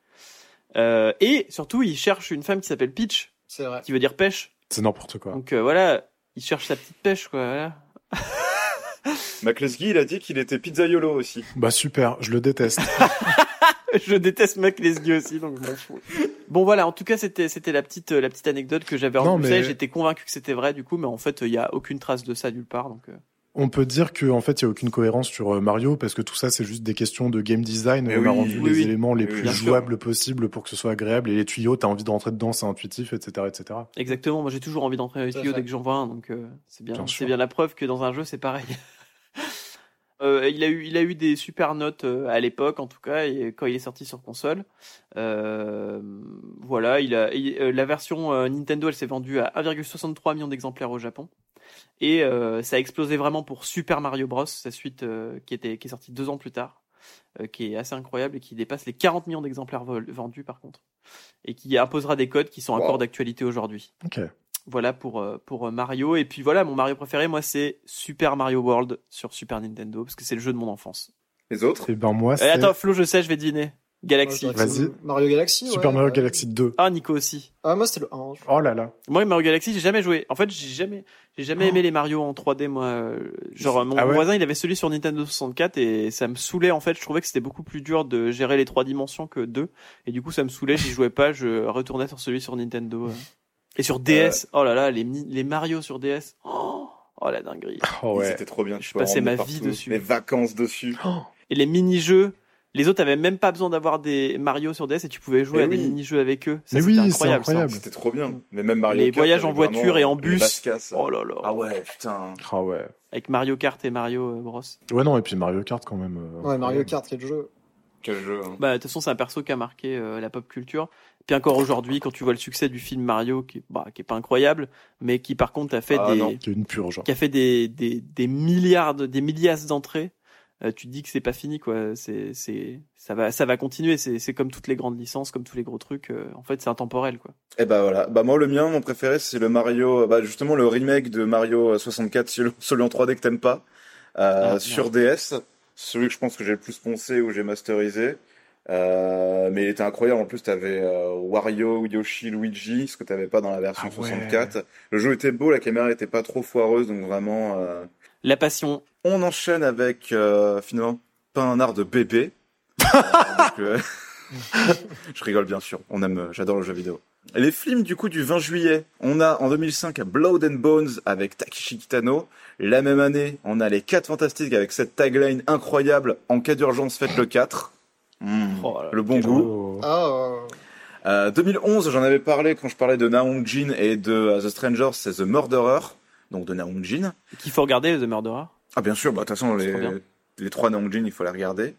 Euh, et surtout, il cherche une femme qui s'appelle Peach, C'est vrai. qui veut dire pêche. C'est n'importe quoi. Donc euh, voilà, il cherche sa petite pêche, quoi. Voilà. <laughs> McLesky, il a dit qu'il était pizzaiolo aussi. Bah super, je le déteste. <laughs> <laughs> Je déteste Mac Lesguy aussi, donc je m'en fous. Bon voilà, en tout cas c'était c'était la petite euh, la petite anecdote que j'avais mais- J'étais convaincu que c'était vrai du coup, mais en fait il y a aucune trace de ça nulle part. Donc euh, On peut dire que en fait, il y a aucune cohérence sur euh, Mario parce que tout ça, c'est juste des questions de game design. Mais on a rendu oui, les oui. éléments les plus jouables possibles pour que ce soit agréable. Et les tuyaux, t'as envie de rentrer dedans, c'est intuitif, etc., etc. exactement, moi j'ai toujours envie d'entrer dans les tuyaux dès que j'en vois un, donc euh, c'est bien Bien c'est bien la preuve que dans un jeu c'est pareil. Euh, il a eu il a eu des super notes euh, à l'époque en tout cas et quand il est sorti sur console. Euh, voilà, il a il- la version Nintendo elle s'est vendue à 1,63 million d'exemplaires au Japon. Et ça a explosé vraiment pour Super Mario Bros, sa suite qui était qui est sortie deux ans plus tard, qui est assez incroyable et qui dépasse les 40 millions d'exemplaires vendus par contre, et qui imposera des codes qui sont Wow. encore d'actualité aujourd'hui. Voilà pour euh, pour euh, Mario et puis voilà mon Mario préféré moi c'est Super Mario World sur Super Nintendo parce que c'est le jeu de mon enfance. Les autres Et ben moi, Eh, c'est attends Flo je sais je vais deviner. Galaxy. C'est Vas-y. Mario Galaxy. Super ouais, Mario ouais. Galaxy 2. Ah Nico aussi. Ah, moi, c'était le 1. Oh là là. Moi Mario Galaxy j'ai jamais joué. En fait j'ai jamais j'ai jamais aimé les Mario en 3D moi. euh, Genre mon Ah ouais voisin il avait celui sur Nintendo 64 et ça me saoulait en fait. Je trouvais que c'était beaucoup plus dur de gérer les trois dimensions que deux et du coup ça me saoulait. J'y jouais pas. Je retournais sur celui sur Nintendo. Euh. Et sur DS. Oh là là les les Mario sur DS. Oh, oh la dinguerie. Oh ouais. C'était trop bien. Je passais ma vie partout. dessus. Mes vacances dessus. <gasps> Et les mini-jeux, les autres avaient même pas besoin d'avoir des Mario sur DS et tu pouvais jouer Mais à des mini-jeux avec eux. Ça, Mais c'était oui, incroyable. C'était trop bien. Mais même Mario Les Kart, voyages en voiture et en bus. Oh là là. Ah ouais, putain. Ah ouais. Avec Mario Kart et Mario euh, Bros. Ouais, non, et puis Mario Kart quand même. euh, Ouais, Mario. Kart, quel jeu. Quel jeu. hein. Bah de toute façon c'est un perso qui a marqué euh, la pop culture. Puis encore aujourd'hui quand tu vois le succès du film Mario qui bah qui est pas incroyable mais qui par contre a fait Ah, des non. Une purge. qui a fait des des des milliards de- des milliards d'entrées. euh, tu te dis que c'est pas fini quoi. C'est c'est ça va ça va continuer. C'est c'est comme toutes les grandes licences, comme tous les gros trucs. euh, en fait c'est intemporel quoi. Et bah voilà. Bah moi le mien, mon préféré, c'est le Mario. Bah justement le remake de Mario 64, celui celui en 3D que t'aimes pas, euh, Ah, sur DS. Celui que je pense que j'ai le plus poncé ou j'ai masterisé. Euh, mais il était incroyable. En plus, t'avais euh, Wario, Yoshi, Luigi, ce que t'avais pas dans la version Ah ouais. 64. Le jeu était beau, la caméra était pas trop foireuse, donc vraiment. euh, La passion. On enchaîne avec euh, finalement pas un art de bébé. <laughs> Euh, donc, <laughs> je rigole bien sûr. On aime, j'adore le jeu vidéo. Les films du coup du 20 juillet, on a en 2005 Blood and Bones avec Takeshi Kitano. La même année, on a les 4 fantastiques avec cette tagline incroyable en cas d'urgence faites le 4. Mmh, Oh le bon goût. Oh. Ah, euh, 2011, j'en avais parlé quand je parlais de Naong Jin et de euh, The Strangers, c'est The Murderer, donc de Naong Jin. Qu'il faut regarder The Murderer. Ah bien sûr, bah de toute façon les, les trois Naong Jin, il faut les regarder.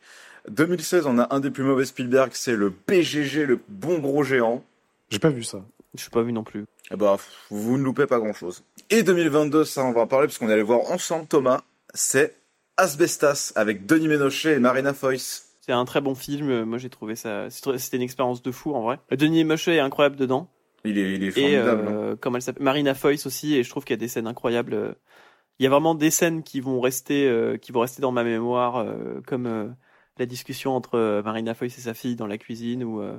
2016, on a un des plus mauvais Spielberg, c'est le BGG, le bon gros géant. J'ai pas vu ça. Je suis pas vu non plus. Eh bah, pff, vous ne loupez pas grand chose. Et 2022, ça on va en parler parce qu'on allait voir ensemble Thomas, c'est Asbestas avec Denis Ménochet et Marina Foïs. C'est un très bon film. euh, Moi, j'ai trouvé ça. C'était une expérience de fou en vrai. Denis Mochet est incroyable dedans. Il est, il est Et formidable. hein. euh, comment elle s'appelle? Marina Foïs aussi. Et je trouve qu'il y a des scènes incroyables. euh. Il y a vraiment des scènes qui vont rester, euh, qui vont rester dans ma mémoire, euh, comme euh, la discussion entre euh, Marina Foïs et sa fille dans la cuisine, ou euh,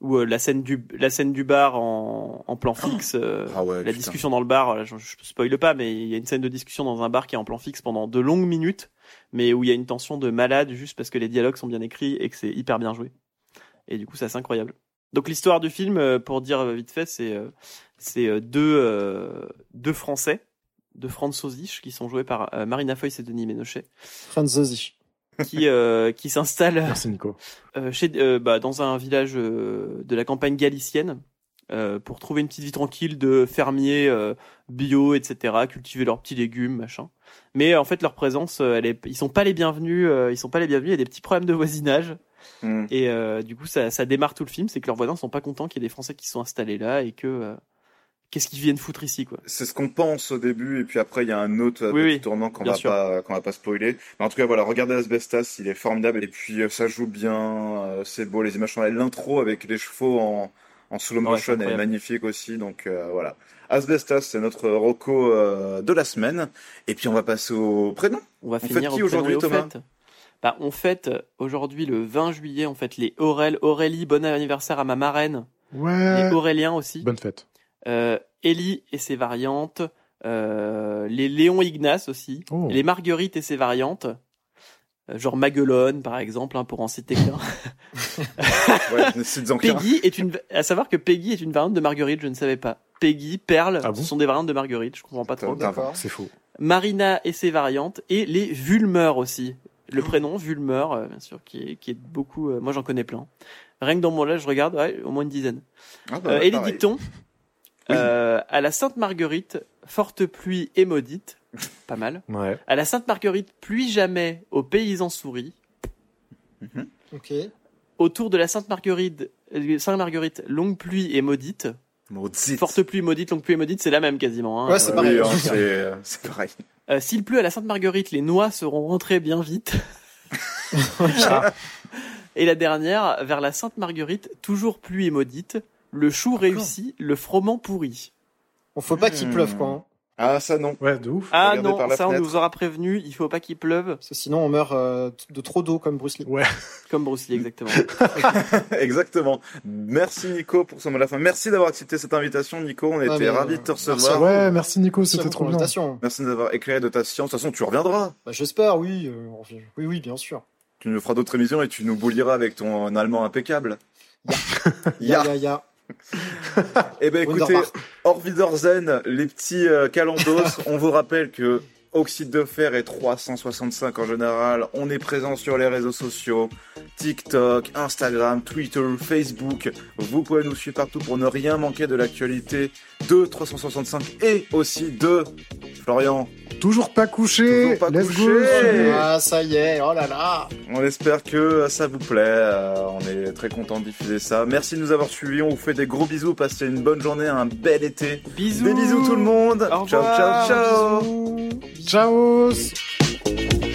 ou euh, la scène du la scène du bar en, en plan fixe. euh, Ah ouais, la putain. discussion dans le bar, je, je spoil pas, mais il y a une scène de discussion dans un bar qui est en plan fixe pendant de longues minutes, mais où il y a une tension de malade juste parce que les dialogues sont bien écrits et que c'est hyper bien joué. Et du coup, c'est assez incroyable. Donc l'histoire du film, euh, pour dire vite fait, c'est euh, c'est deux euh, deux Français, de Franz Ozich, qui sont joués par euh, Marina Foïs et Denis Ménochet, Franzosi. Qui, euh, qui Nico. euh, chez, euh, bah, dans un village euh, de la campagne galicienne euh, pour trouver une petite vie tranquille de fermiers euh, bio, etc., cultiver leurs petits légumes, machin. Mais en fait, leur présence, euh, elle est, ils sont pas les bienvenus. euh, ils sont pas les bienvenus. Il y a des petits problèmes de voisinage. Hmm. Et euh, du coup, ça, ça démarre tout le film, c'est que leurs voisins sont pas contents qu'il y ait des Français qui sont installés là et que euh, qu'est-ce qu'ils viennent foutre ici, quoi. C'est ce qu'on pense au début, et puis après il y a un autre Oui, petit oui, tournant qu'on va sûr. pas qu'on va pas spoiler. Mais en tout cas voilà, regardez Asbestas, il est formidable, et puis euh, ça joue bien, euh, c'est beau, les images sont là. L'intro avec les chevaux en, en slow Ouais, motion est magnifique aussi, donc euh, voilà. Asbestas, c'est notre Rocco euh, de la semaine, et puis on va passer au prénom. On va On finir fête qui aujourd'hui, et Thomas. Bah, on fête aujourd'hui le 20 juillet, on fête les Aurel, Aurélie, bon anniversaire à ma marraine, Ouais. les Auréliens aussi, Bonne fête. Euh, Ellie et ses variantes, euh, les Léon Ignace aussi, Oh. et les Marguerite et ses variantes, euh, genre Maguelone par exemple, hein, pour en citer qu'un. <laughs> Ouais. Peggy est une, à savoir que Peggy est une variante de Marguerite, je ne savais pas. Peggy, Perle, Ah bon ce sont des variantes de Marguerite, je comprends pas trop. C'est faux. Marina et ses variantes et les Vulmeurs aussi. Le prénom Vulmeur, euh, bien sûr, qui est, qui est beaucoup. euh, moi, j'en connais plein. Rien que dans mon là, je regarde, ouais, au moins une dizaine. Ah, bah, Euh, et les dictons Oui. euh, à la Sainte Marguerite, forte pluie et maudite, <laughs> pas mal. Ouais. À la Sainte Marguerite, pluie jamais aux paysans souris. Ok. Autour de la Sainte Marguerite, euh, Sainte Marguerite, longue pluie et maudite. Maudite. Forte pluie, maudite, longue pluie et maudite, c'est la même quasiment. Hein. Ouais, c'est pareil. oui, hein, c'est euh, c'est pareil. Euh, S'il pleut à la Sainte Marguerite, les noix seront rentrées bien vite. <laughs> et la dernière, vers la Sainte Marguerite, toujours pluie et maudite, le chou réussi, le froment pourri. Bon, faut pas qu'il Hmm. pleuve, quoi. hein. Ah ça non. Ouais, de ouf. Ah Regardez non, par la ça on nous aura prévenu, il faut pas qu'il pleuve, Parce que sinon, on meurt euh, de trop d'eau, comme Bruce Lee. Ouais. <laughs> comme Bruce Lee exactement. <laughs> Exactement. Merci Nico pour ce mot de la fin. Merci d'avoir accepté cette invitation Nico. On Ah, était mais, ravis euh, de te merci recevoir. Ouais, merci Nico, c'était trop bien. Merci de nous avoir éclairé de ta science. De toute façon, tu reviendras. Bah, J'espère, oui. euh, on revient. oui, oui, bien sûr. Tu nous feras d'autres émissions et tu nous bouliras avec ton allemand impeccable. Ya, Ya. ya, ya. <laughs> Eh ben écoutez, Wiedersehen, les petits euh, calendos. <laughs> on vous rappelle que Oxyde de fer et 365 en général. On est présent sur les réseaux sociaux, TikTok, Instagram, Twitter, Facebook. Vous pouvez nous suivre partout pour ne rien manquer de l'actualité de 365 et aussi de Florian. Toujours pas couché. Toujours pas Let's couché. go. Ah, ça y est. Oh là là. On espère que ça vous plaît. euh, on est très content de diffuser ça. Merci de nous avoir suivis. On vous fait des gros bisous. Passez une bonne journée, un bel été. Bisous Des bisous tout le monde. Au ciao, ciao, ciao. bisous. Ciao.